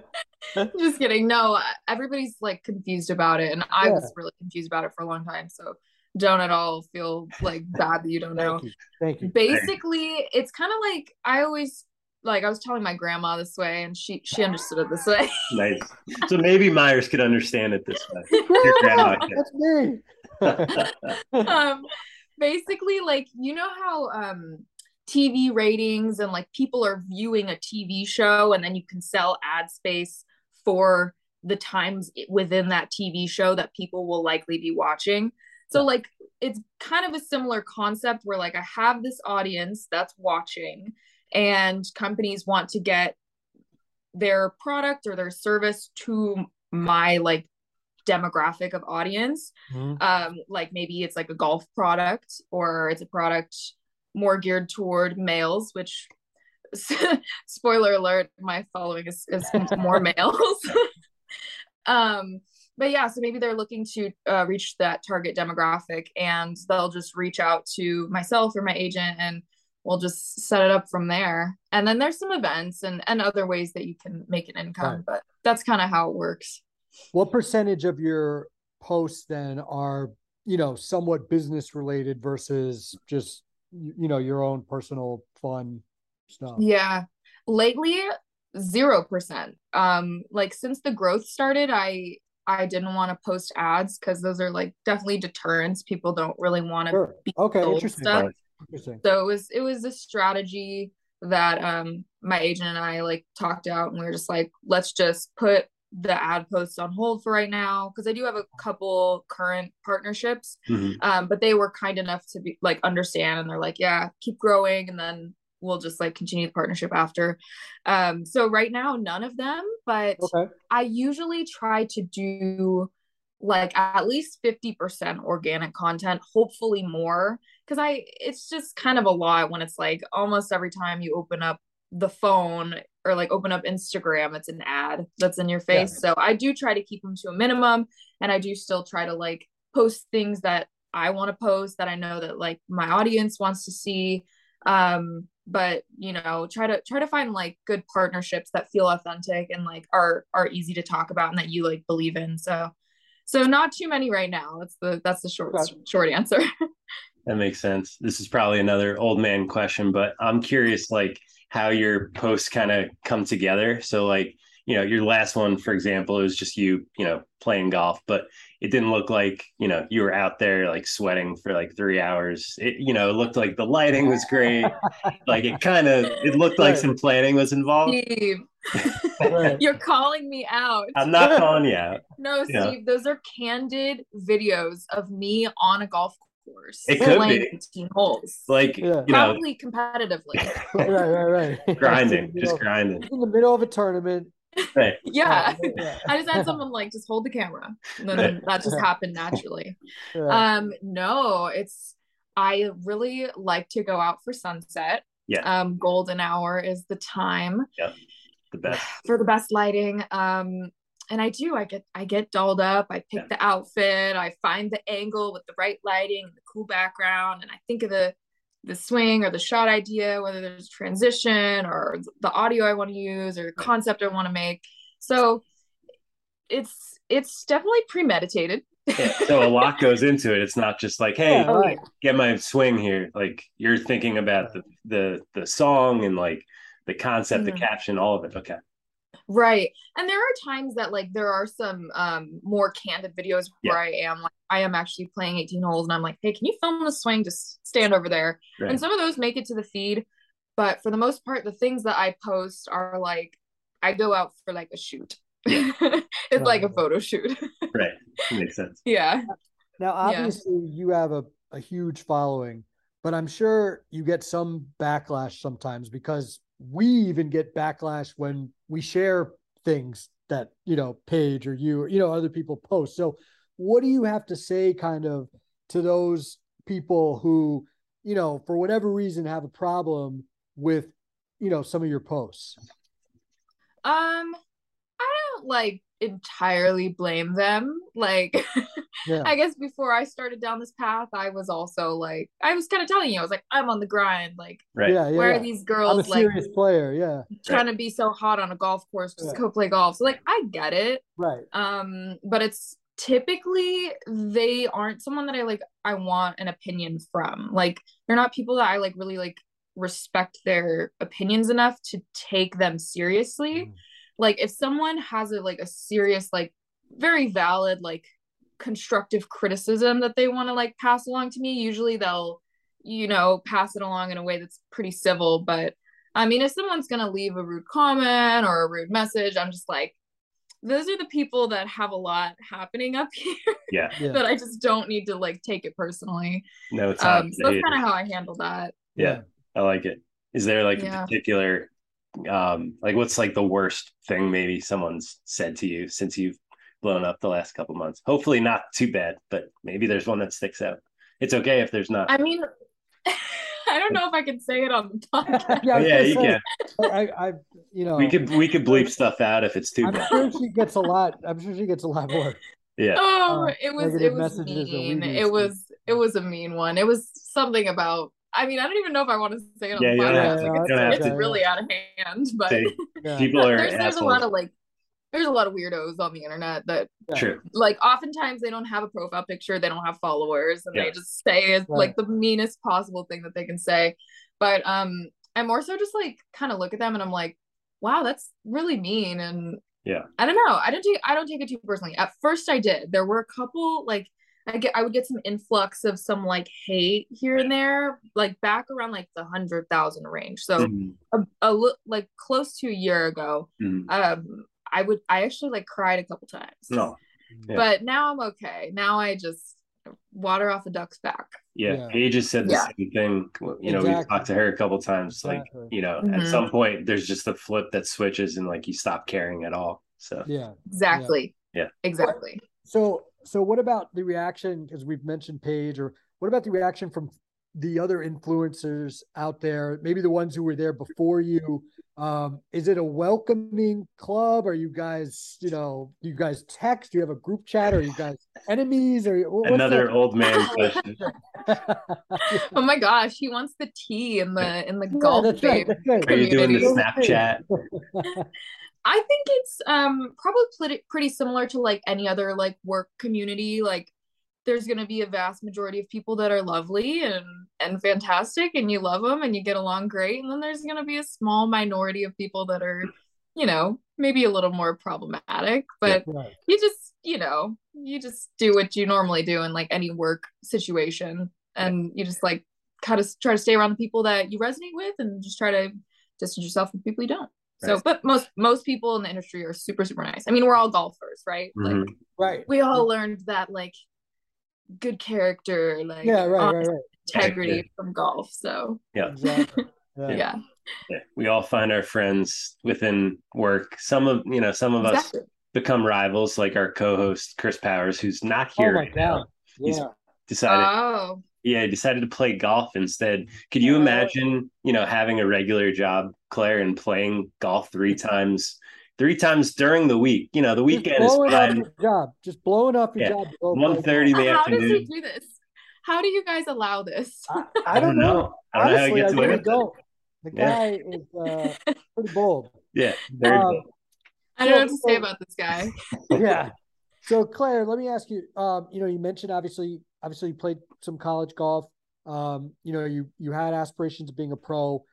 Just kidding. No, everybody's like confused about it, and I Yeah. was really confused about it for a long time. So don't at all feel like bad that you don't know. thank you thank you Basically, it's kind of like I always like I was telling my grandma this way, and she she understood it this way. nice. So maybe Myers could understand it this way. Your grandma can. that's me um, basically, like you know how um TV ratings and like people are viewing a TV show, and then you can sell ad space for the times within that TV show that people will likely be watching. So like it's kind of a similar concept where like I have this audience that's watching and companies want to get their product or their service to my like demographic of audience Mhm. um like maybe it's like a golf product or it's a product more geared toward males which spoiler alert my following is, is more males um but yeah so maybe they're looking to uh, reach that target demographic and they'll just reach out to myself or my agent and we'll just set it up from there and then there's some events and and other ways that you can make an income Right. but that's kind of how it works what percentage of your posts then are you know somewhat business related versus just you you know your own personal fun stuff Yeah. Lately, zero percent. Um, like since the growth started, I I didn't want to post ads because those are like definitely deterrents. People don't really want to Sure. be okay interesting stuff. Right. Interesting. So it was it was a strategy that um my agent and I like talked out and we were just like, let's just put the ad posts on hold for right now because I do have a couple current partnerships Mhm. um but they were kind enough to be like understand and they're like yeah keep growing and then we'll just like continue the partnership after. Um so right now none of them but okay. I usually try to do like at least 50% organic content hopefully more because i it's just kind of a lot when it's like almost every time you open up the phone or like open up instagram it's an ad that's in your face. So i do try to keep them to a minimum and i do still try to like post things that i want to post that i know that like my audience wants to see. Um but you know try to try to find like good partnerships that feel authentic and like are are easy to talk about and that you like believe in. So so not too many right now. That's the that's the short Okay. short answer That makes sense. This is probably another old man question, but I'm curious, like how your posts kind of come together. So, like, you know, your last one, for example, it was just you, you know, playing golf, but it didn't look like, you know, you were out there like sweating for like three hours. It, you know, it looked like the lighting was great. like it kind of, it looked like some planning was involved. steve you're calling me out I'm not calling you out. no Yeah. steve those are candid videos of me on a golf course It could be. 18 holes Like, Yeah. you know, probably competitively right right right grinding, just grinding. in the middle of a tournament Right. yeah yeah, I just had someone like just hold the camera, and then that just happened naturally. yeah. Um, no, it's I really like to go out for sunset. Yeah. Um, golden hour is the time Yeah. The best. for the best lighting. Um, and I do. I get I get dolled up. I pick Yeah. the outfit. I find the angle with the right lighting, the cool background, and I think of the the swing or the shot idea, whether there's transition or the audio I want to use or the concept I want to make. So it's it's definitely premeditated. Yeah, so a lot goes into it. It's not just like, hey, Yeah, right. get my swing here. Like you're thinking about the the the song and like the concept, the Mhm. caption, all of it. Okay. Right. And there are times that like there are some um more candid videos where I am like I am actually playing 18 holes and I'm like, hey, can you film the swing? Just stand over there. Right. And some of those make it to the feed. But for the most part, the things that I post are like I go out for like a shoot. it's like a photo shoot. right. Makes sense. Yeah. Now, obviously, yeah. you have a, a huge following, but I'm sure you get some backlash sometimes because we even get backlash when we share things that, you know, Paige or you or, you know, other people post. So, what do you have to say kind of to those people who, you know, for whatever reason have a problem with, you know, some of your posts? Um, I don't like entirely blame them. Like, yeah. I guess before I started down this path, I was also like, I was kind of telling you, I was like, I'm on the grind. Like, right. yeah, yeah, where yeah. are these girls I'm a serious like player? Yeah, trying right. to be so hot on a golf course, just go play golf. So like, I get it. Right. Um, but it's typically they aren't someone that I like. I want an opinion from. Like, they're not people that I like really like respect their opinions enough to take them seriously. Mm like if someone has a like a serious like very valid like constructive criticism that they want to like pass along to me. Usually they'll you know pass it along in a way that's pretty civil but i mean if someone's going to leave a rude comment or a rude message i'm just like those are the people that have a lot happening up here yeah, yeah. that i just don't need to like take it personally. No it's um, so that's kind of how i handle that. Yeah, yeah, i like it. Is there like yeah. a particular um like what's like the worst thing maybe someone's said to you since you've blown up the last couple months hopefully not too bad but maybe there's one that sticks out it's okay if there's not i mean I don't know if I can say it on the podcast. yeah, yeah you can. I, I, you know, we could we could bleep stuff out if it's too. I'm bad. sure she gets a lot. I'm sure she gets a lot more. Yeah. Oh, uh, it was it was mean. It was it was a mean one. It was something about I mean, I don't even know if I want to say it on yeah, the podcast. Yeah, yeah, it's, it's really out of hand, but people are there's, there's a lot of like there's a lot of weirdos on the internet that true like oftentimes they don't have a profile picture they don't have followers and they just say right. like the meanest possible thing that they can say but um i more so just like kind of look at them and i'm like wow that's really mean and yeah i don't know i don't take i don't take it too personally at first i did there were a couple like I get I would get some influx of some like hate here and there, like back around like the hundred thousand range. So mm-hmm. a, a like close to a year ago, mm-hmm. um, I would I actually like cried a couple times. No, yeah. but now I'm okay. Now I just water off a duck's back. Yeah, yeah. Paige has said the yeah. same thing. You know, exactly. we've talked to her a couple times. Like, exactly. you know, mm-hmm. at some point there's just a flip that switches and like you stop caring at all. So yeah, exactly. Yeah, exactly. So so what about the reaction? Because we've mentioned Paige, or what about the reaction from the other influencers out there? Maybe the ones who were there before you. Um, is it a welcoming club? Are you guys, you know, you guys text? Do you have a group chat? Are you guys enemies? Or another that? old man question? oh my gosh, he wants the tea in the in the yeah, golf that's right, that's right. Are you doing the Snapchat? I think it's um probably pretty pretty similar to like any other like work community. Like there's going to be a vast majority of people that are lovely and and fantastic and you love them and you get along great and then there's going to be a small minority of people that are you know maybe a little more problematic but yeah, right. you just you know you just do what you normally do in like any work situation and you just like kind of try to stay around the people that you resonate with and just try to distance yourself from people you don't so, but most most people in the industry are super super nice. I mean, we're all golfers, right? Mm-hmm. Like, right. We all learned that like good character, like yeah, right, right, right. integrity yeah. from golf. So yeah, exactly. yeah. yeah. yeah. We all find our friends within work. Some of you know, some of exactly. us become rivals, like our co-host Chris Powers, who's not oh here oh right now. He's decided. Oh yeah, decided to play golf instead. Could you oh. imagine, you know, having a regular job, Claire, and playing golf three times, three times during the week? You know, the weekend is fine. job, just blowing up your yeah. job. One thirty in the How afternoon. How does he do this? How do you guys allow this? I, I don't know. Honestly, I don't Honestly, know how he gets away don't. The guy yeah. is uh, pretty bold. Yeah, very um, bold. I don't so, know what to say about this guy. yeah. So Claire, let me ask you. Um, you know, you mentioned obviously obviously you played some college golf. Um, you know, you you had aspirations of being a pro.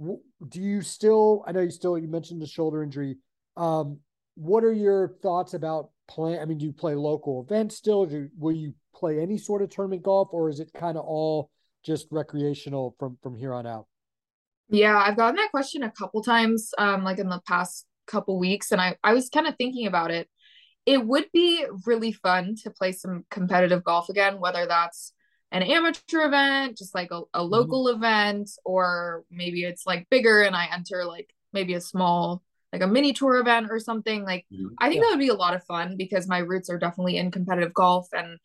Do you still? I know you still. You mentioned the shoulder injury. Um, what are your thoughts about playing? I mean, do you play local events still? Do will you play any sort of tournament golf, or is it kind of all just recreational from from here on out? Yeah, I've gotten that question a couple times, um, like in the past couple weeks and I, I was kind of thinking about it. It would be really fun to play some competitive golf again, whether that's an amateur event, just like a, a mm-hmm. local mm-hmm. event, or maybe it's like bigger and I enter like maybe a small like a mini tour event or something. Like mm-hmm. I think yeah. that would be a lot of fun because my roots are definitely in competitive golf and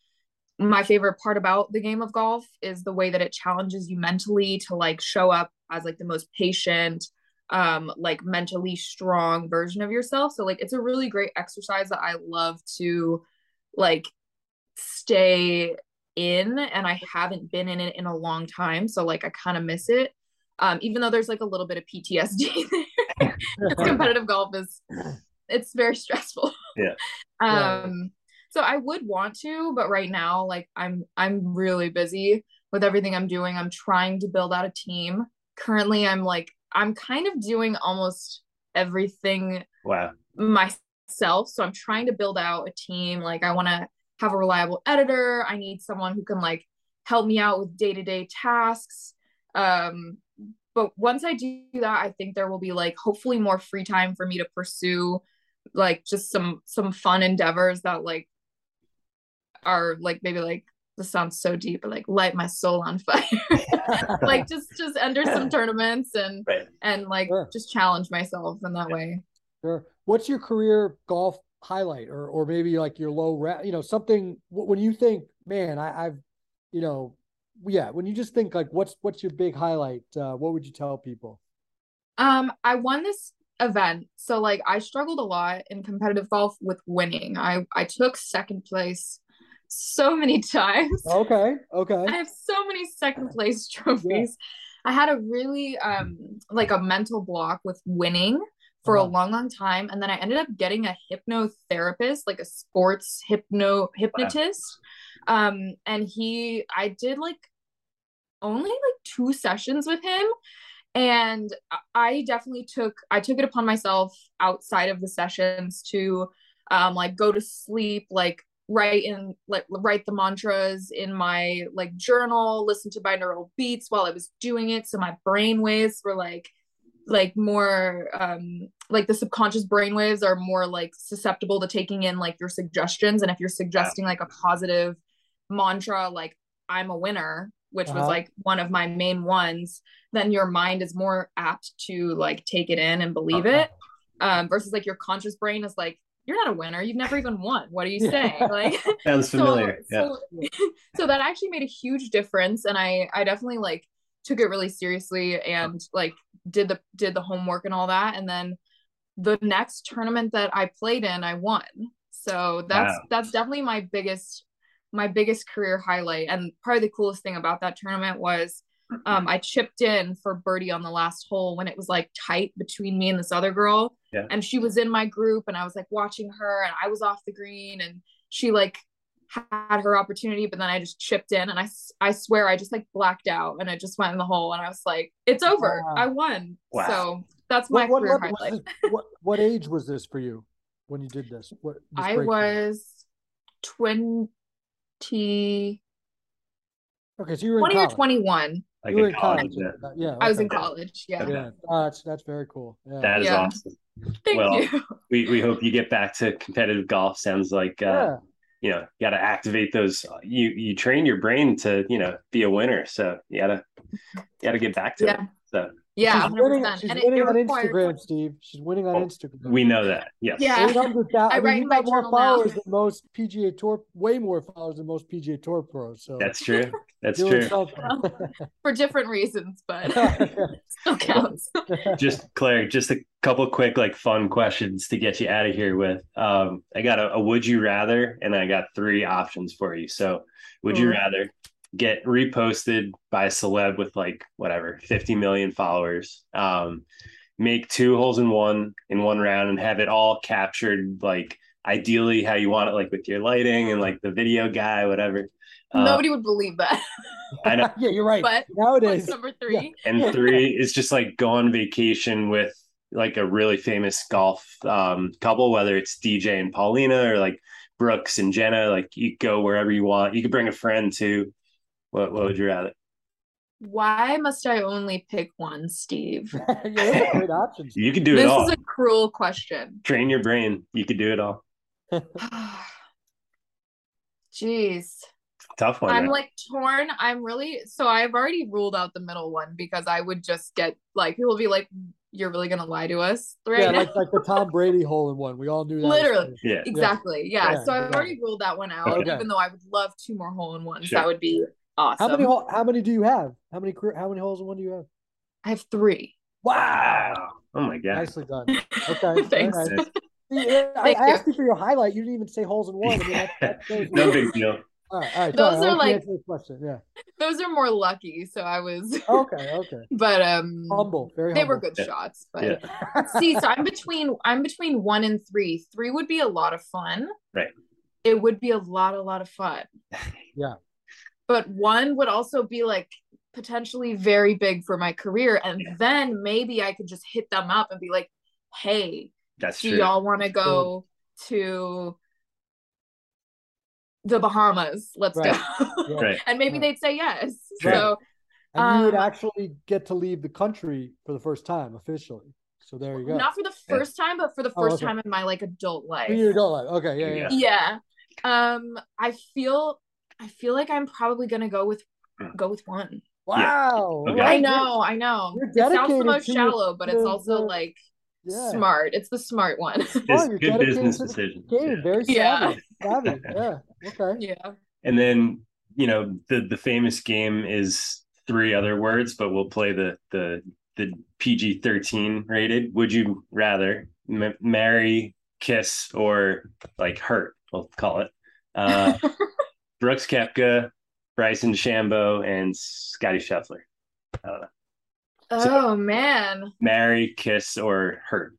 my favorite part about the game of golf is the way that it challenges you mentally to like show up as like the most patient um like mentally strong version of yourself so like it's a really great exercise that i love to like stay in and i haven't been in it in a long time so like i kind of miss it um even though there's like a little bit of ptsd there competitive golf is it's very stressful. Yeah. Um so i would want to but right now like i'm i'm really busy with everything i'm doing. I'm trying to build out a team. Currently i'm like i'm kind of doing almost everything wow. myself. So i'm trying to build out a team. Like i want to have a reliable editor. I need someone who can like help me out with day-to-day tasks. Um but once i do that i think there will be like hopefully more free time for me to pursue like just some some fun endeavors that like are like maybe like this sounds so deep, but like light my soul on fire. like just just enter some tournaments and right. and like sure. just challenge myself in that way. Sure. What's your career golf highlight or or maybe like your low ra- you know something when you think man I, I've you know yeah when you just think like what's what's your big highlight uh, what would you tell people um i won this event so like i struggled a lot in competitive golf with winning i i took second place so many times. Okay. Okay. I have so many second place trophies. Yeah. I had a really um like a mental block with winning for a long long time and then I ended up getting a hypnotherapist, like a sports hypno hypnotist. Wow. Um and he I did like only like two sessions with him. And I definitely took I took it upon myself outside of the sessions to um like go to sleep like write in like write the mantras in my like journal listen to binaural beats while i was doing it. So my brain waves were like like more um like the subconscious brain waves are more like susceptible to taking in like your suggestions. And if you're suggesting like a positive mantra like i'm a winner which uh-huh. was like one of my main ones then your mind is more apt to like take it in and believe uh-huh. it um versus like your conscious brain is like you're not a winner. You've never even won. What are you saying? Like sounds familiar. So, yeah. So, so that actually made a huge difference. And I I definitely like took it really seriously and like did the did the homework and all that. And then the next tournament that I played in, I won. So that's wow. that's definitely my biggest my biggest career highlight. And probably the coolest thing about that tournament was um, I chipped in for birdie on the last hole when it was like tight between me and this other girl. Yeah. And she was in my group and I was like watching her and I was off the green and she like had her opportunity, but then I just chipped in and I, I swear I just like blacked out and I just went in the hole and I was like, it's over. Wow. I won. Wow. So that's my what, career what, highlight. what, what age was this for you when you did this? What this I was 20 Okay, so you were 20 or 21. Like you were in college. college. Yeah. yeah I was in college. Yeah. Yeah. Oh, that's that's very cool. Yeah. That is yeah. awesome. Thank well, you. we we hope you get back to competitive golf. Sounds like uh, yeah. you know, you got to activate those. You you train your brain to you know be a winner. So you gotta you gotta get back to yeah. it. So yeah, she's winning, she's and winning on Instagram, Steve. She's winning on oh, Instagram. We know that. Yes. Yeah. 800, I, I mean, you got more followers now. than most PGA Tour, way more followers than most PGA Tour pros. So that's true. That's true. for different reasons, but still counts. just Claire, just a couple quick like fun questions to get you out of here with. Um, I got a, a would you rather, and I got three options for you. So, would you rather get reposted by a celeb with like whatever 50 million followers um make two holes in one in one round and have it all captured like ideally how you want it like with your lighting and like the video guy whatever. Uh, nobody uh, would believe that. I know. Yeah you're right. But nowadays number three. Yeah. and three is just like go on vacation with like a really famous golf um couple whether it's dj and paulina or like brooks and jenna like you go wherever you want. You could bring a friend too what What would you rather? Why must I only pick one, Steve? yeah, those are great options. You can do it all. this is a cruel question. Train your brain. You could do it all. Jeez. Tough one. I'm right? like torn. I'm really so I've already ruled out the middle one because I would just get like people will be like, You're really gonna lie to us right yeah, now? like like the Tom Brady hole in one. We all knew that. Literally. yeah. exactly. Yeah. Yeah, so I've already ruled that one out, Okay. even though I would love two more hole in ones. Sure. That would be awesome. How many hole, how many do you have? How many how many holes in one do you have? I have three. Wow. Oh my god. Nicely done. Okay. Thanks. very nice. Yeah, I, I asked you for your highlight. You didn't even say holes in one. I mean, that, that shows no big deal. All right, all right. Those sorry, are I'll let you like- question. Yeah. Those are more lucky, so I was Okay. Okay. but um Humble. Very Humble. they were good Yeah. shots. But Yeah. see, so I'm between I'm between one and three. Three would be a lot of fun. Right. It would be a lot, a lot of fun. Yeah. But one would also be like potentially very big for my career. And Yeah. then maybe I could just hit them up and be like, hey, That's do true. y'all want to go to the Bahamas? Let's Right. go. Yeah. Right. and maybe Right. they'd say yes. Right. So And you would Um, actually get to leave the country for the first time officially. So there you go. not for the Yeah. first time, but for the Oh, first okay. time in my like adult life. For your adult life. Okay. Yeah. Yeah. Yeah. Yeah. Um, I feel I feel like I'm probably gonna go with Mm. go with one. Wow. Okay. I know, I know. You're It sounds the most to shallow, but it's the- also like Yeah. smart. It's the smart one. This Oh, you're good dedicated business decision. Game. Yeah. Very Yeah. savvy. Savvy. Yeah. Okay. yeah. And then you know the the famous game is three other words, but we'll play the the the PG thirteen rated. Would you rather m- marry, kiss, or like hurt? We'll call it. Uh, Brooks Koepka, Bryson DeChambeau, and Scotty Scheffler. I don't know. oh man. Marry, kiss, or hurt.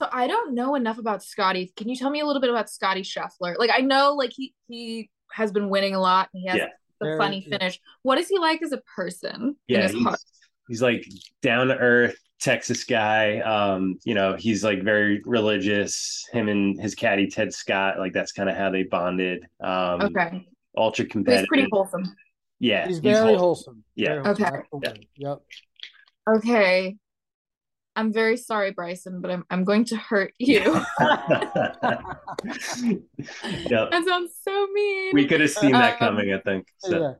So I don't know enough about Scotty. Can you tell me a little bit about Scotty Scheffler? Like I know like he he has been winning a lot and he has Yeah. the Very- funny yeah. finish. What is he like as a person? in Yeah, his he's, heart? He's like down to earth Texas guy. Um, you know, he's like very religious. Him and his caddy Ted Scott, like that's kind of how they bonded. Um, Okay. ultra competitive. He's competitive. pretty wholesome. Yeah, He's very whole- wholesome. Yeah. Very wholesome. Okay. Absolutely. Yep. Okay. I'm very sorry, Bryson, but I'm I'm going to hurt you. yeah, that sounds so mean. we could have seen that Um, coming. I think. So, Yeah.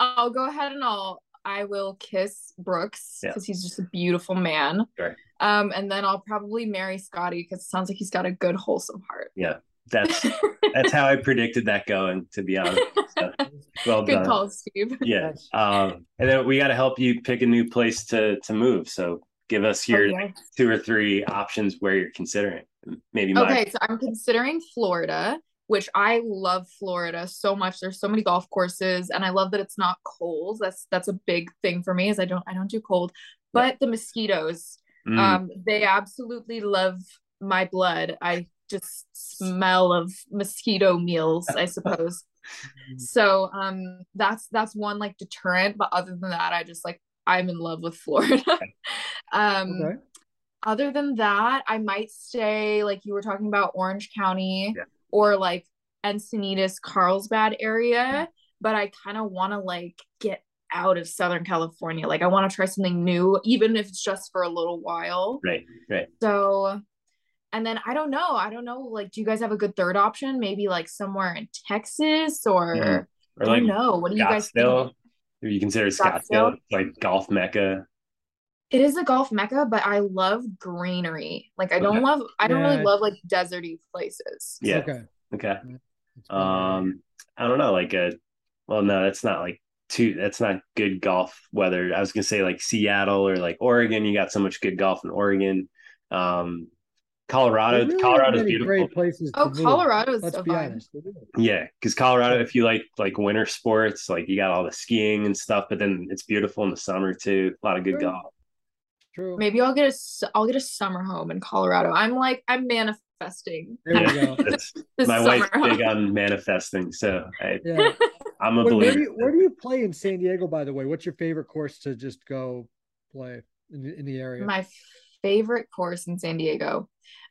I'll go ahead and I'll I will kiss Brooks Yeah. because he's just a beautiful man. Right. Um, and then I'll probably marry Scotty because it sounds like he's got a good, wholesome heart. Yeah, that's that's how I predicted that going. To be honest, so, well done. Good done. call, Steve. Yeah. Um, and then we got to help you pick a new place to to move. So give us your yeah. two or three options where you're considering. Maybe my Okay, so I'm considering Florida, which I love Florida so much. There's so many golf courses, and I love that it's not cold. That's that's a big thing for me. Is I don't I don't do cold, but the mosquitoes, Mm, um, they absolutely love my blood. I just smell of mosquito meals, I suppose. so um, that's that's one like deterrent. But other than that, I just like I'm in love with Florida. um, Okay. other than that, I might stay like you were talking about Orange County Yeah. Or like Encinitas, Carlsbad area, but I kind of want to like get out of Southern California. Like I want to try something new, even if it's just for a little while. right, right. So, and then I don't know. I don't know. Like, do you guys have a good third option? Maybe like somewhere in Texas or Mhm. Or I like don't know. What do you guys think? Or you consider Scottsdale? Scottsdale like golf mecca. It is a golf mecca, but I love greenery. Like I don't Okay. love I don't Yeah. really love like deserty places. Yeah. Okay. Okay. That's probably right. Um, I don't know, like a. Well, no, that's not like too. That's not good golf weather. I was gonna say like Seattle or like Oregon. You got so much good golf in Oregon. Um, Colorado. They really have Colorado's beautiful. Great places. Oh, to move. Colorado is Let's so be fun. honest. They do. Yeah, because Colorado, if you like like winter sports, like you got all the skiing and stuff, but then it's beautiful in the summer too. A lot of good Sure. golf. True. Maybe I'll get a s- I'll get a summer home in Colorado. I'm like I'm manifesting. There we go. my summer wife's home. big on manifesting, so I, Yeah. I'm a Wait, where, believer. do you, where do you play in San Diego, by the way? What's your favorite course to just go play in the, in the area? My favorite course in San Diego.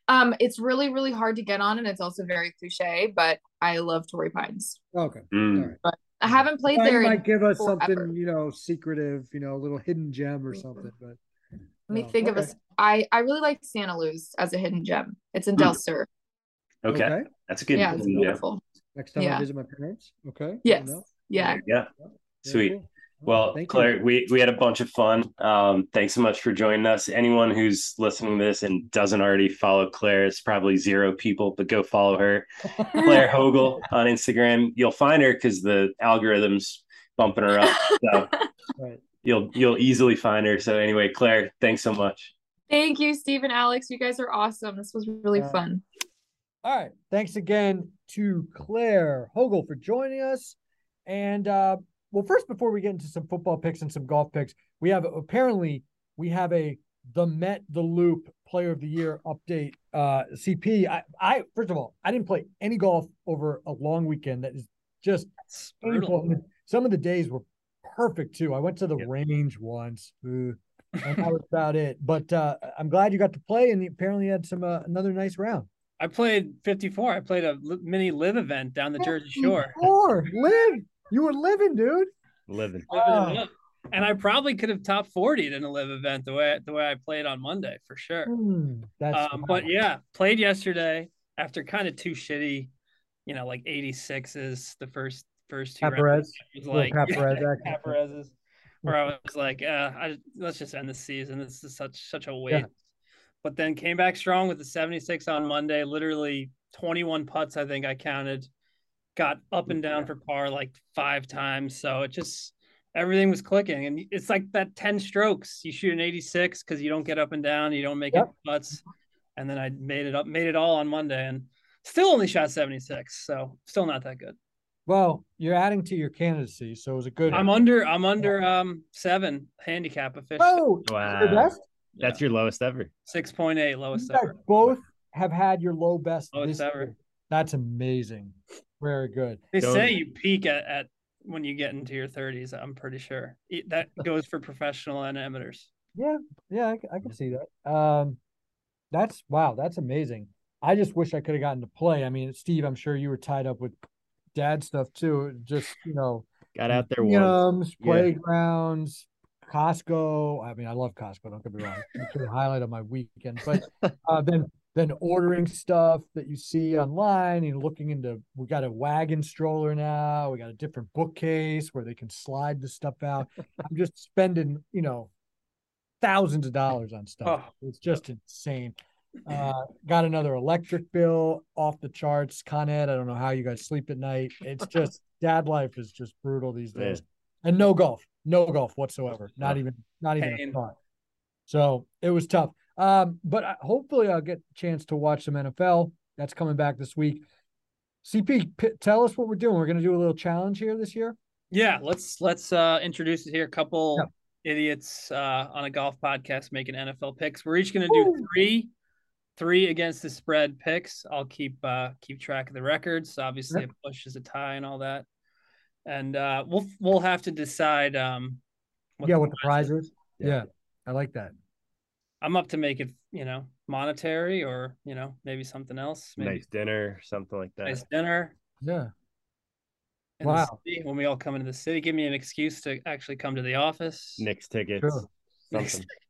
Um, it's really really hard to get on, and it's also very cliche. But I love Torrey Pines. okay. Mm, All right. I haven't played Well, there. you in might give us forever. something, you know, secretive, you know, a little hidden gem or something. But Let me no, think of a. okay. s- I I really like Santaluz as a hidden gem. It's in Del Sur. Okay. That's a good Yeah, it's yeah. beautiful. Next time I visit my parents. Okay. Yes. Yeah. Yeah. Sweet. cool. Well, Thank you. Claire, we, we had a bunch of fun. Um, thanks so much for joining us. Anyone who's listening to this and doesn't already follow Claire, it's probably zero people, but go follow her. Claire Hogle on Instagram. You'll find her because the algorithm's bumping her up. So Right. You'll you'll easily find her. So anyway, Claire, thanks so much. Thank you, Steve and Alex. You guys are awesome. This was really Yeah. fun. All right. Thanks again to Claire Hogle for joining us. And uh, well, first, before we get into some football picks and some golf picks, we have apparently we have a the Met the Loop Player of the Year update. Uh, CP. I, I first of all, I didn't play any golf over a long weekend. That is just painful. Some of the days were perfect too. I went to the Yep. range once. Ugh, and that was about it. But uh, I'm glad you got to play, and you apparently had some uh, another nice round. I played 54. I played a mini LIV event down the Jersey Shore. Four, live. You were living, dude. Living. Living it up. And I probably could have top 40 in a LIV event the way the way I played on Monday for sure. Hmm, that's Um, but yeah, played yesterday after kind of two shitty, you know, like 86s the first first two rounds. Caparez. It was like Caparez yeah, action. Where I was like, uh, I, let's just end the season. This is such such a waste. But then came back strong with the 76 on Monday. Literally 21 putts, I think I counted. Got up and down for par like five times. So it just everything was clicking, and it's like that 10 strokes. You shoot an 86 because you don't get up and down, you don't make Yep. it putts, and then I made it up, made it all on Monday, and still only shot 76. So still not that good. Well, you're adding to your candidacy, so it was a good. I'm under I'm under um seven handicap official. Oh, Wow. best. That's your lowest ever. Six point eight You lowest guys ever. both have had your low best Lowest this ever. year. That's amazing. Very good. They Don't- say you peak at, at when you get into your 30s. I'm pretty sure that goes for professional and amateurs. Yeah, yeah, I can see that. Um, that's wow, that's amazing. I just wish I could have gotten to play. I mean, Steve, I'm sure you were tied up with dad stuff too. Just you know, Got out there once. Yeah. playgrounds, Costco. I mean, I love Costco. Don't get me wrong. It's a highlight of my weekend. But uh, then then ordering stuff that you see online. and looking into. We got a wagon stroller now. We got a different bookcase where they can slide the stuff out. I'm just spending, you know, thousands of dollars on stuff. Oh. It's just insane. Uh, got another electric bill off the charts. Con Ed, I don't know how you guys sleep at night. It's just dad life is just brutal these days. And no golf, no golf whatsoever. Not even, not even a Pain. thought. So it was tough. Um, but hopefully I'll get a chance to watch some NFL. That's coming back this week. CP, p- tell us what we're doing. We're going to do a little challenge here this year. Yeah, let's let's uh introduce it here. A couple Yeah. idiots uh on a golf podcast making NFL picks. We're each gonna do Woo. three three against the spread picks. I'll keep uh keep track of the records. Obviously Yep. a push is a tie and all that. And uh we'll we'll have to decide um yeah, what the prize is. is. Yeah. I like that. I'm up to make it, you know, monetary or, you know, maybe something else. Maybe Nice dinner, something like that. nice dinner. Yeah. in Wow. city, when we all come into the city, give me an excuse to actually come to the office. Knicks tickets, Sure. Next- something.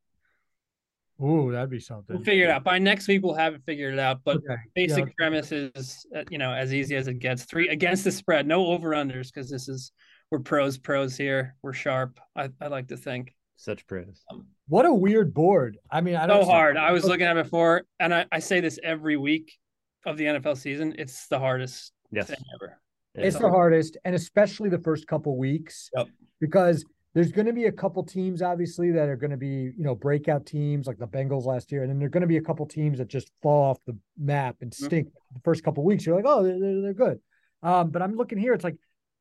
Ooh, that'd be something. We'll figure it out. By next week, we'll have it figured out. But Okay. basic Yeah. premise is, uh, you know, as easy as it gets. Three against the spread, no over unders because this is we're pros, pros here. We're sharp. I, I like to think. Such pros. What a weird board. I mean, I So don't hard. I was looking at it before, and I, I say this every week of the NFL season. It's the hardest Yes. thing ever. It's Yeah. the hardest, and especially the first couple weeks. Yep. Because there's going to be a couple teams, obviously, that are going to be, you know, breakout teams like the Bengals last year, and then there are going to be a couple teams that just fall off the map and Mhm. stink. The first couple weeks, you're like, oh, they're, they're, good. Um, but I'm looking here, it's like,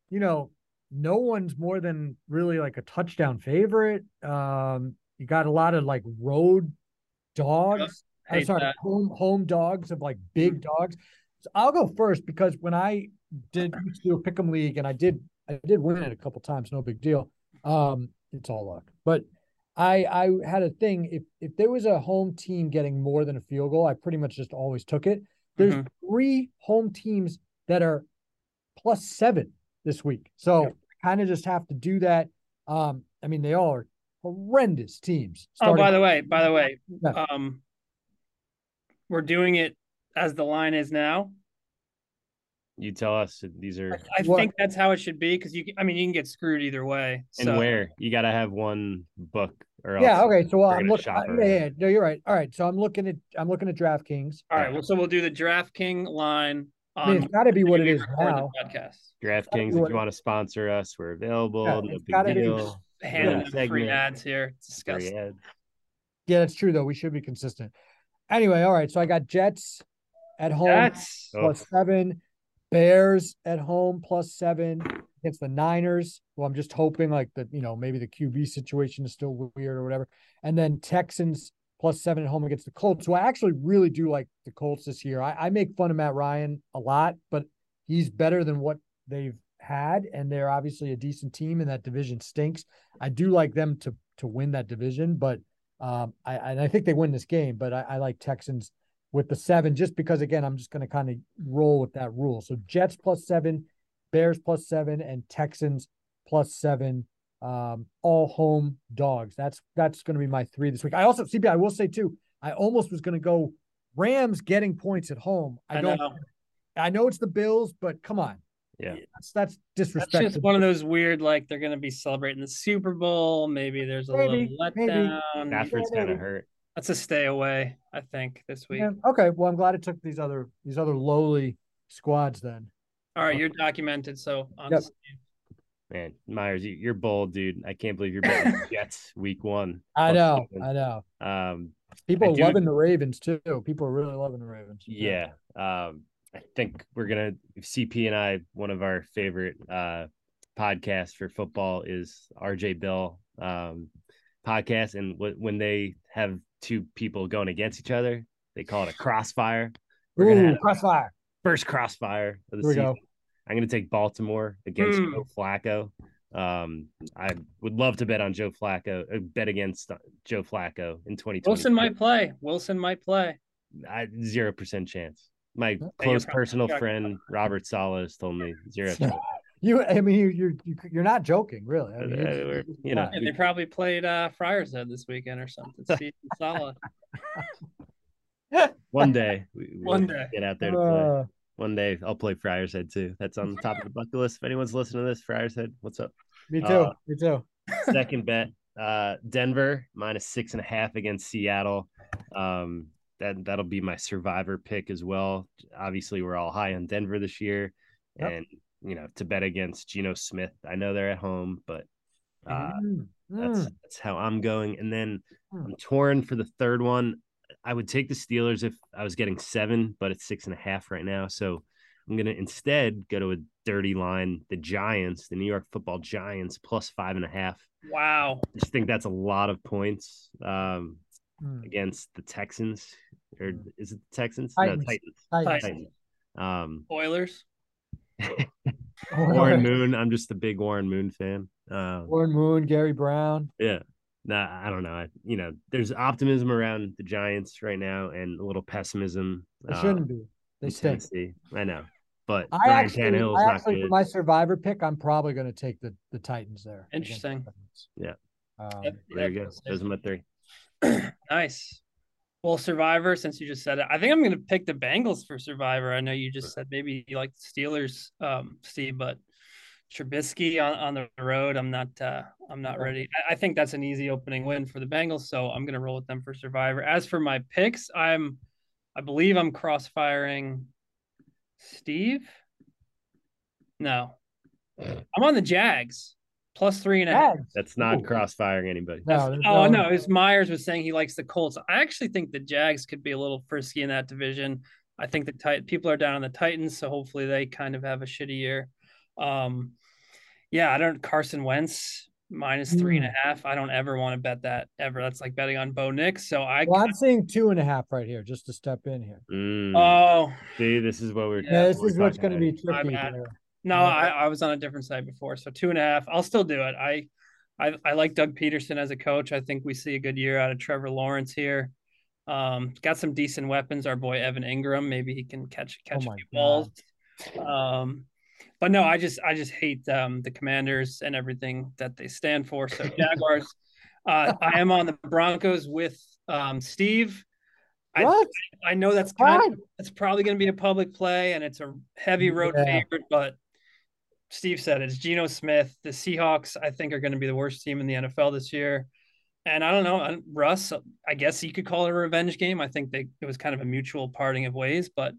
you know, no one's more than really like a touchdown favorite. Um, you got a lot of like road dogs. I'm sorry, that. home home dogs of like big dogs. So I'll go first because when I did do a pick'em league and I did I did win it a couple times, no big deal. Um, it's all luck. But I I had a thing if if there was a home team getting more than a field goal, I pretty much just always took it. There's Mhm. three home teams that are plus seven this week. So kind of just have to do that. Um, I mean, they all are horrendous teams. Oh, by the way, by the way, yeah. um, we're doing it as the line is now. You tell us these are. I think that's how it should be because you. I mean, you can get screwed either way. And where you got to have one book or else. yeah. Okay, so I'm looking. Uh, yeah, yeah, no, you're right. All right, so I'm looking at I'm looking at DraftKings. All right, well, so we'll do the DraftKings line. On, I mean, it's got to be what it is now. Podcast. DraftKings, if you want to sponsor us, we're available. Yeah, no big deal. Handing free ads here. It's disgusting. Yeah, that's true though. We should be consistent. Anyway, all right. So I got Jets at home Jets. plus oh. seven. Bears at home plus seven against the Niners. Well, I'm just hoping like that, you know, maybe the QB situation is still weird or whatever. And then Texans plus seven at home against the Colts. So I actually really do like the Colts this year. I, I make fun of Matt Ryan a lot, but he's better than what they've had, and they're obviously a decent team, and that division stinks. I do like them to to win that division, but um, I and I think they win this game. But I, I like Texans with the seven, just because again, I'm just going to kind of roll with that rule. So Jets plus seven, Bears plus seven, and Texans plus seven. Um, all home dogs. That's that's going to be my three this week. I also CB. I will say too. I almost was going to go Rams getting points at home. I, I don't. Know. I know it's the Bills, but come on. Yeah, that's, that's disrespectful. That's just one of those weird, like they're going to be celebrating the Super Bowl. Maybe there's a maybe, little letdown. Stafford's yeah, kind of hurt. That's a stay away, I think, this week. Yeah. Okay. Well, I'm glad it took these other these other lowly squads then. All right, you're documented, so yep. Man, Myers, you're bold, dude. I can't believe you're betting Jets week one. I know, I know. Um, people are do, loving the Ravens too. People are really loving the Ravens. Yeah. Um, I think we're gonna CP and I. One of our favorite uh, podcasts for football is RJ Bell um, podcast, and w- when they have two people going against each other. They call it a crossfire. We're Ooh, gonna have crossfire. First crossfire of the season. Go. I'm gonna take Baltimore against mm. Joe Flacco. Um, I would love to bet on Joe Flacco, uh, bet against uh, Joe Flacco in 2020. Wilson might play. Wilson might play. Zero percent chance. My close personal friend Robert Saleh told me zero. You, I mean, you're you're you're not joking, really. I mean, uh, you know, and they probably played uh, Friars Head this weekend or something. Steve Sala. One day, we, one day, get out there to play. Uh, One day, I'll play Friars Head too. That's on the top of the bucket list. If anyone's listening to this, Friars Head, what's up? Me too. Uh, me too. second bet, uh, Denver minus six and a half against Seattle. Um, that that'll be my survivor pick as well. Obviously, we're all high on Denver this year, yep. and you know, to bet against Geno Smith. I know they're at home, but uh, mm. that's mm. that's how I'm going. And then mm. I'm torn for the third one. I would take the Steelers if I was getting seven, but it's six and a half right now. So I'm gonna instead go to a dirty line, the Giants, the New York Football Giants, plus five and a half. Wow, I just think that's a lot of points um, mm. against the Texans, or is it the Texans? Titans. No, Titans. Titans. Um, Oilers. Warren Moon. I'm just a big Warren Moon fan. Um, Warren Moon, Gary Brown. Yeah. Nah, I don't know. I, you know, there's optimism around the Giants right now, and a little pessimism. It uh, shouldn't be. They stink. Tennessee. I know, but I Ryan actually, I actually for my survivor pick, I'm probably going to take the the Titans there. Interesting. Yeah. Um, there you go. Those are my three. nice. Well, Survivor, since you just said it, I think I'm going to pick the Bengals for Survivor. I know you just said maybe you like the Steelers, um, Steve, but Trubisky on, on the road, I'm not uh, I'm not ready. I, I, think that's an easy opening win for the Bengals, so I'm going to roll with them for Survivor. As for my picks, I'm I believe I'm crossfiring Steve. No, I'm on the Jags plus three and a half. That's not crossfiring anybody. No, oh no, as Myers was saying he likes the Colts. I actually think the Jags could be a little frisky in that division. I think the tit- people are down on the Titans, so hopefully they kind of have a shitty year. Um, yeah, I don't Carson Wentz minus three and a hmm. half. I don't ever want to bet that ever. That's like betting on Bo Nix. So I well, I'm seeing two and a half right here, just to step in here. Mm. Oh, see, this is what we're. Yeah, this is what's going to be tricky. No, I, I was on a different side before. So two and a half. I'll still do it. I, I, I like Doug Pederson as a coach. I think we see a good year out of Trevor Lawrence here. Um, got some decent weapons. Our boy Evan Engram, maybe he can catch catch oh a few balls. Um, but no, I just I just hate um, the Commanders and everything that they stand for. So Jaguars. uh, I am on the Broncos with um, Steve. What? I, I know that's kind of, that's probably going to be a public play, and it's a heavy road Yeah. favorite. But Steve said it's Geno Smith. The Seahawks, I think, are going to be the worst team in the NFL this year. And I don't know, Russ. I guess you could call it a revenge game. I think they it was kind of a mutual parting of ways, but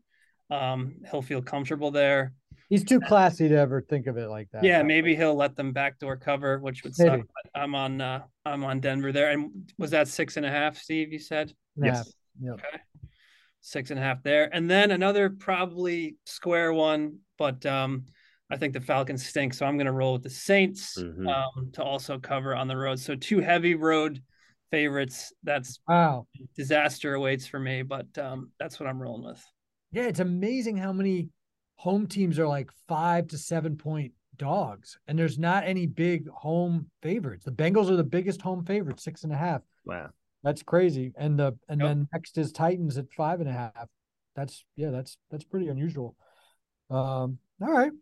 um, he'll feel comfortable there. He's too classy to ever think of it like that. Yeah, maybe he'll let them backdoor cover, which would suck. Maybe. But I'm on uh, I'm on Denver there. And was that six and a half, Steve? You said Yeah. Yes. Yep. okay, six and a half there, and then another probably square one, but um, I think the Falcons stink, so I'm going to roll with the Saints Mhm. um, to also cover on the road. So two heavy road favorites. That's Wow. disaster awaits for me, but um, that's what I'm rolling with. Yeah, it's amazing how many home teams are like five to seven point dogs, and there's not any big home favorites. The Bengals are the biggest home favorite, six and a half. Wow. That's crazy. And the and Yep. then next is Titans at five and a half. That's yeah, that's that's pretty unusual. Um, all right.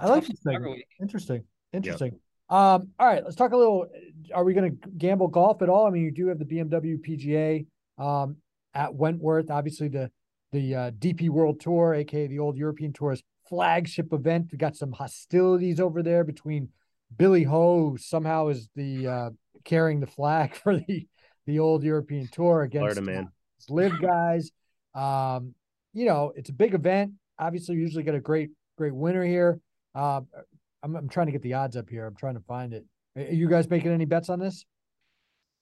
I like Tough this every segment. week. Interesting. Interesting. Um, all right, let's talk a little. Are we gonna gamble golf at all? I mean, you do have the BMW PGA um at Wentworth, obviously the the uh, DP World Tour, aka the old European Tour's flagship event. We got some hostilities over there between Billy Ho, who somehow is the uh carrying the flag for the the old European Tour against Florida man. uh, LIV guys. Um, you know, it's a big event. Obviously, we usually get a great, great winner here. Um, I'm, I'm trying to get the odds up here. I'm trying to find it. Are you guys making any bets on this?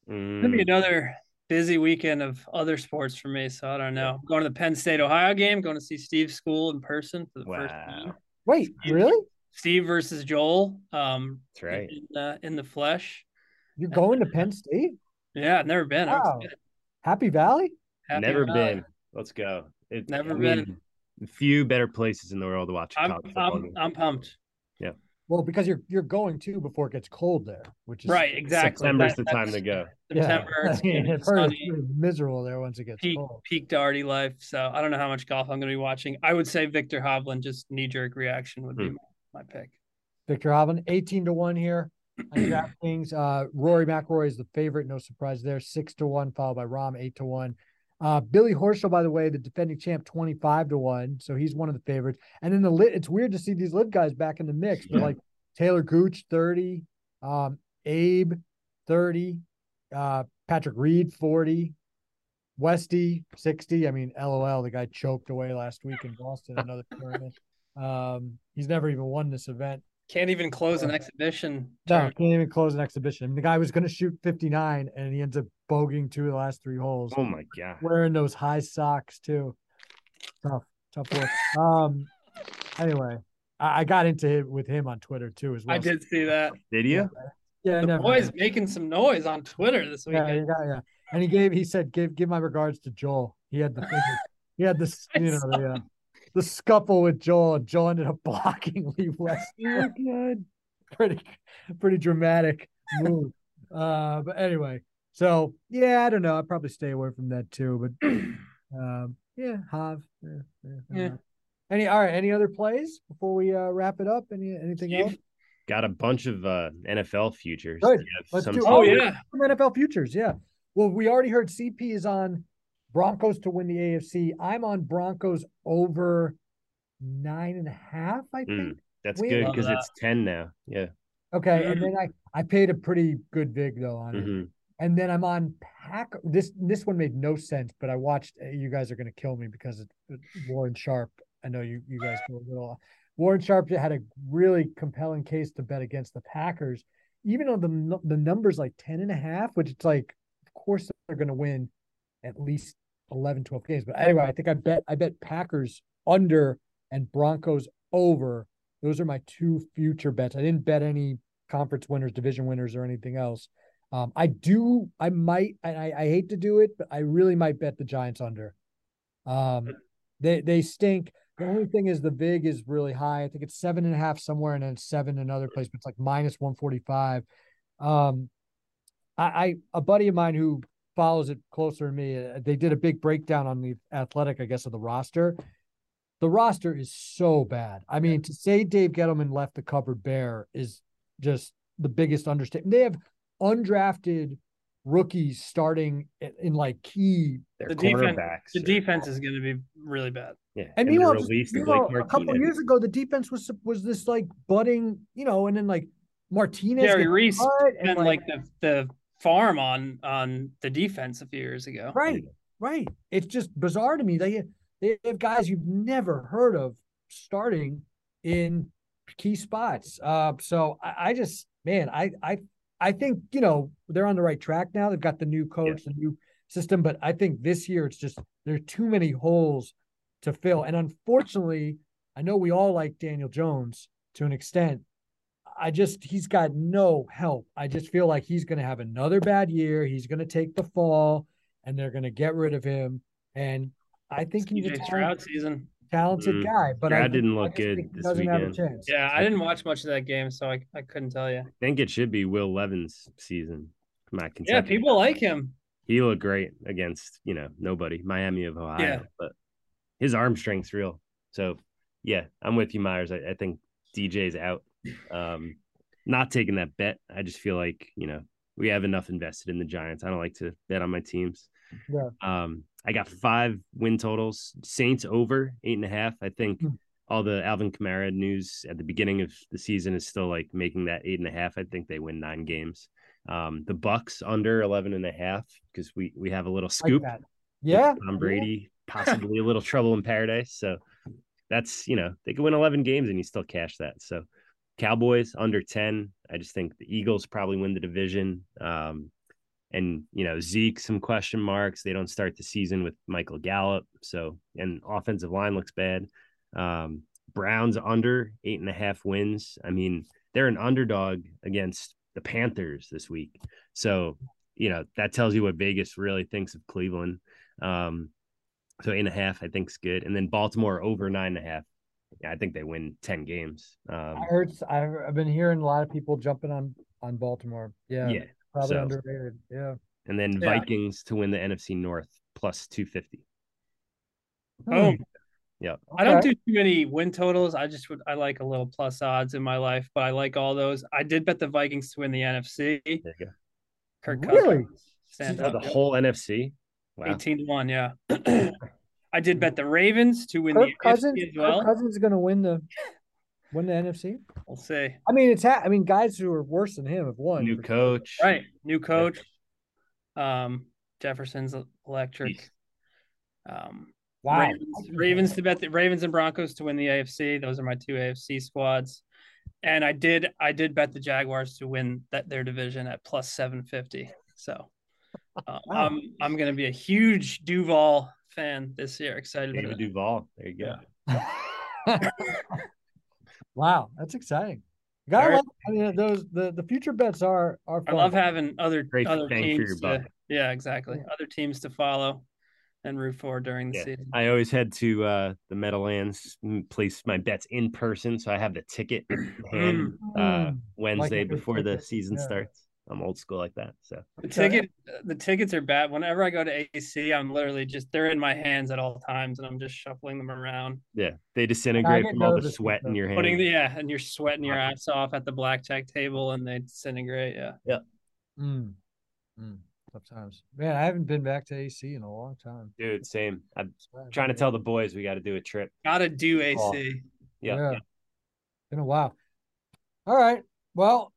It's gonna be Mm, another busy weekend of other sports for me. So I don't know. going to the Penn State Ohio game, going to see Steve's school in person for the first time. Wow. Wait, Steve- really? Steve versus Joel. Um, That's right. In, uh, in the flesh. You're going to Penn State? Yeah, I've never been. Wow. Happy Valley? Happy Never Valley. been. Let's go. It, Never I been. Mean, few better places in the world to watch a I'm I'm. I'm pumped. Yeah. Well, because you're you're going too before it gets cold there, which is Right, exactly. September's That- the time to that's- go. Yeah. September. It's I mean, gonna be I've heard it's miserable there once it gets Peak cold. peak Darty life. So I don't know how much golf I'm going to be watching. I would say Viktor Hovland. Just knee jerk reaction would be Hmm. my, my pick. Viktor Hovland, 18 to 1 here on DraftKings. Uh, Rory McIlroy is the favorite, no surprise there. Six to one, followed by Rahm, eight to one. Uh, Billy Horschel, by the way, the defending champ, 25 to one. So he's one of the favorites. And then the lit, it's weird to see these LIV guys back in the mix, but Yeah. like Taylor Gooch, 30, um, Abe, 30, uh, Patrick Reed, 40, Westy, 60. I mean, LOL, the guy choked away last week in Boston, another tournament. Um, he's never even won this event. Can't even close an exhibition. No, tournament. can't even close an exhibition. I mean, the guy was going to shoot 59 and he ends up bogeying two of the last three holes, Oh my god. wearing those high socks too. Tough, tough work. Um, anyway, I, I got into it with him on Twitter too as well. I did see that. Did you? Yeah, The boys mind. making some noise on Twitter this Yeah, weekend. yeah, yeah. And he gave, he said, give, give my regards to Joel. He had the, he had this, I you know, saw the, uh, the scuffle with Joel, and Joel ended up blocking Lee West. Oh, good. Pretty, pretty dramatic move. Uh, but anyway, so yeah, I don't know. I'd probably stay away from that too. But um, yeah, Hav. Yeah, yeah, Yeah. Any all right? Any other plays before we uh, wrap it up? Any anything Steve? else? Got a bunch of uh, NFL futures. Good. Do you have Let's do- Oh yeah. Some NFL futures, yeah. Well, we already heard CP is on Broncos to win the AFC. I'm on Broncos over nine and a half, I Mm. think. That's We good because it's ten now. Yeah. Okay. And then I, I paid a pretty good vig though on it. Mhm. And then I'm on pack. This this one made no sense, but I watched. uh, You guys are going to kill me because it's it's Warren Sharp. I know you you guys go a little. Warren Sharp had a really compelling case to bet against the Packers, even though the the numbers like 10 and a half, which it's like, of course they're going to win at least 11, 12 games. But anyway, I think I bet I bet Packers under and Broncos over. Those are my two future bets. I didn't bet any conference winners, division winners, or anything else. Um, I do. I might. and I, I hate to do it, but I really might bet the Giants under. Um, they they stink. The only thing is the vig is really high. I think it's seven and a half somewhere, and then seven another place, but it's like minus one forty five. Um, I, I a buddy of mine who follows it closer to me. uh, They did a big breakdown on the athletic, I guess, of the roster. the roster is so bad. I mean, to say Dave Gettleman left the cupboard bare is just the biggest understatement. They have undrafted rookies starting in, in like key. Their The defense- The defense is going to be really bad. Yeah. And they meanwhile, released meanwhile, Blake a couple Martinez. years ago, the defense was was this like budding, you know, and then like Martinez Jerry Reese cut and, And like the the farm on on the defense a few years ago. right, right. It's just bizarre to me. They they have guys you've never heard of starting in key spots. Uh, so I, I just man, I I I think you know they're on the right track now. They've got the new coach, the new system, but I think this year it's just there are too many holes to fill. And unfortunately, I know we all like Daniel Jones to an extent. I just he's got no help. I just feel like he's going to have another bad year. He's going to take the fall, and they're going to get rid of him. And I think he's a CJ talent- Stroud season. talented Mm. guy, but I Stroud didn't look just good this doesn't have a chance. Yeah, I didn't watch much of that game, so I, I couldn't tell you. I think it should be Will Levis' season. My Kentucky. Yeah, people like him. he looked great against you know nobody Miami of Ohio, Yeah. but his arm strength's real. So yeah, I'm with you, Myers. I, I think DJ's out. Um, not taking that bet. I just feel like you know we have enough invested in the Giants. I don't like to bet on my teams. Yeah. Um, I got five win totals. Saints over eight and a half. I think Hmm. all the Alvin Kamara news at the beginning of the season is still like making that eight and a half. I think they win nine games. Um, the Bucs under 11 and a half because we we have a little scoop. with Yeah. Tom Brady, possibly a little trouble in paradise. So that's you know they could win 11 games and you still cash that. So Cowboys under 10. I just think the Eagles probably win the division. Um, and you know Zeke, some question marks. They don't start the season with Michael Gallup, so and offensive line looks bad. Um, Browns under eight and a half wins. I mean, they're an underdog against the Panthers this week. So, you know, that tells you what Vegas really thinks of Cleveland. Um, so eight and a half, I think is good. And then Baltimore over nine and a half. Yeah, I think they win 10 games. Um, I heard. I've, I've been hearing a lot of people jumping on on Baltimore. Yeah. yeah. Probably so- underrated. Yeah. And then Yeah. Vikings to win the NFC North plus 250. Boom. Yeah. I don't do too many win totals. I just would I like a little plus odds in my life, but I like all those. I did bet the Vikings to win the NFC. There you go. Kirk Really? Cousins. Stand Oh, up. the whole NFC. Wow. 18 to 1, yeah. I did bet the Ravens to win Kirk the Cousins. NFC as Kirk. Cousins is going to win the win the NFC. We'll see. I mean, it's ha- I mean, guys who are worse than him have won. New for- coach. Right. New coach. Um Jefferson's electric. Um Wow. Ravens, Ravens to bet the Ravens and Broncos to win the AFC. Those are my two AFC squads. And I did I did bet the Jaguars to win that their division at plus 750. So uh, Wow. I'm I'm gonna be a huge Duval fan this year. Excited David to Duval. There you go. Yeah. wow, that's exciting. Gotta Very- love, I mean, those the the future bets are are. I love having other Great other bang for your teams. buck. To, yeah, exactly. Other teams to follow and root for during the Yeah. season. I always head to uh, the Meadowlands, and place my bets in person, so I have the ticket in hand uh, Mm. Wednesday a good before the season yeah. starts. I'm old school like that. So The Okay. ticket, the tickets are bad. Whenever I go to AC, I'm literally just they're in my hands at all times, and I'm just shuffling them around, yeah, they disintegrate from all the sweat with in your hands. putting the yeah, and you're sweating your ass off at the blackjack table, and they disintegrate. Yeah, Mm. Mm. Sometimes, man, I haven't been back to AC in a long time. Dude, same. I'm trying to tell the boys we got to do a trip. gotta do AC. Oh. Yeah, Yeah. Been a while. All right. Well,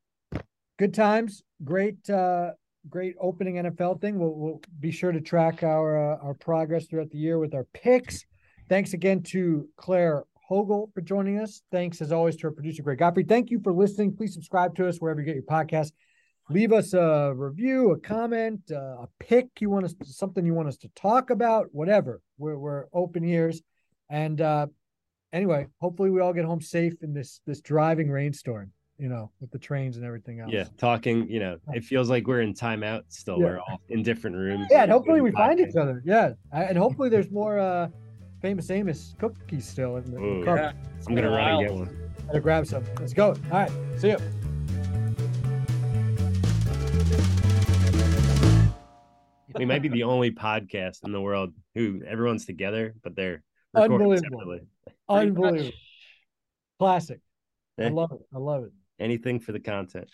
good times. Great, uh, great opening NFL thing. We'll, we'll be sure to track our uh, our progress throughout the year with our picks. Thanks again to Claire Hogle for joining us. Thanks as always to our producer Greg Godfrey. Thank you for listening. Please subscribe to us wherever you get your podcast. Leave us a review, a comment, uh, a pick you want us something you want us to talk about, whatever. We're we're open ears. And uh anyway, hopefully we all get home safe in this this driving rainstorm, you know, with the trains and everything else. yeah. Talking, you know, it feels like we're in timeout still. Yeah. We're all in different rooms. Yeah, and hopefully we find each other. Yeah. And hopefully there's more uh famous Amos cookies still in the, in Ooh. cupboard. Yeah, I'm gonna run and get one. Gotta grab some. Let's go. All right. See you. We might be the only podcast in the world who everyone's together, but they're Unbelievable. separately. Unbelievable. Classic. I Eh. love it. I love it. Anything for the content.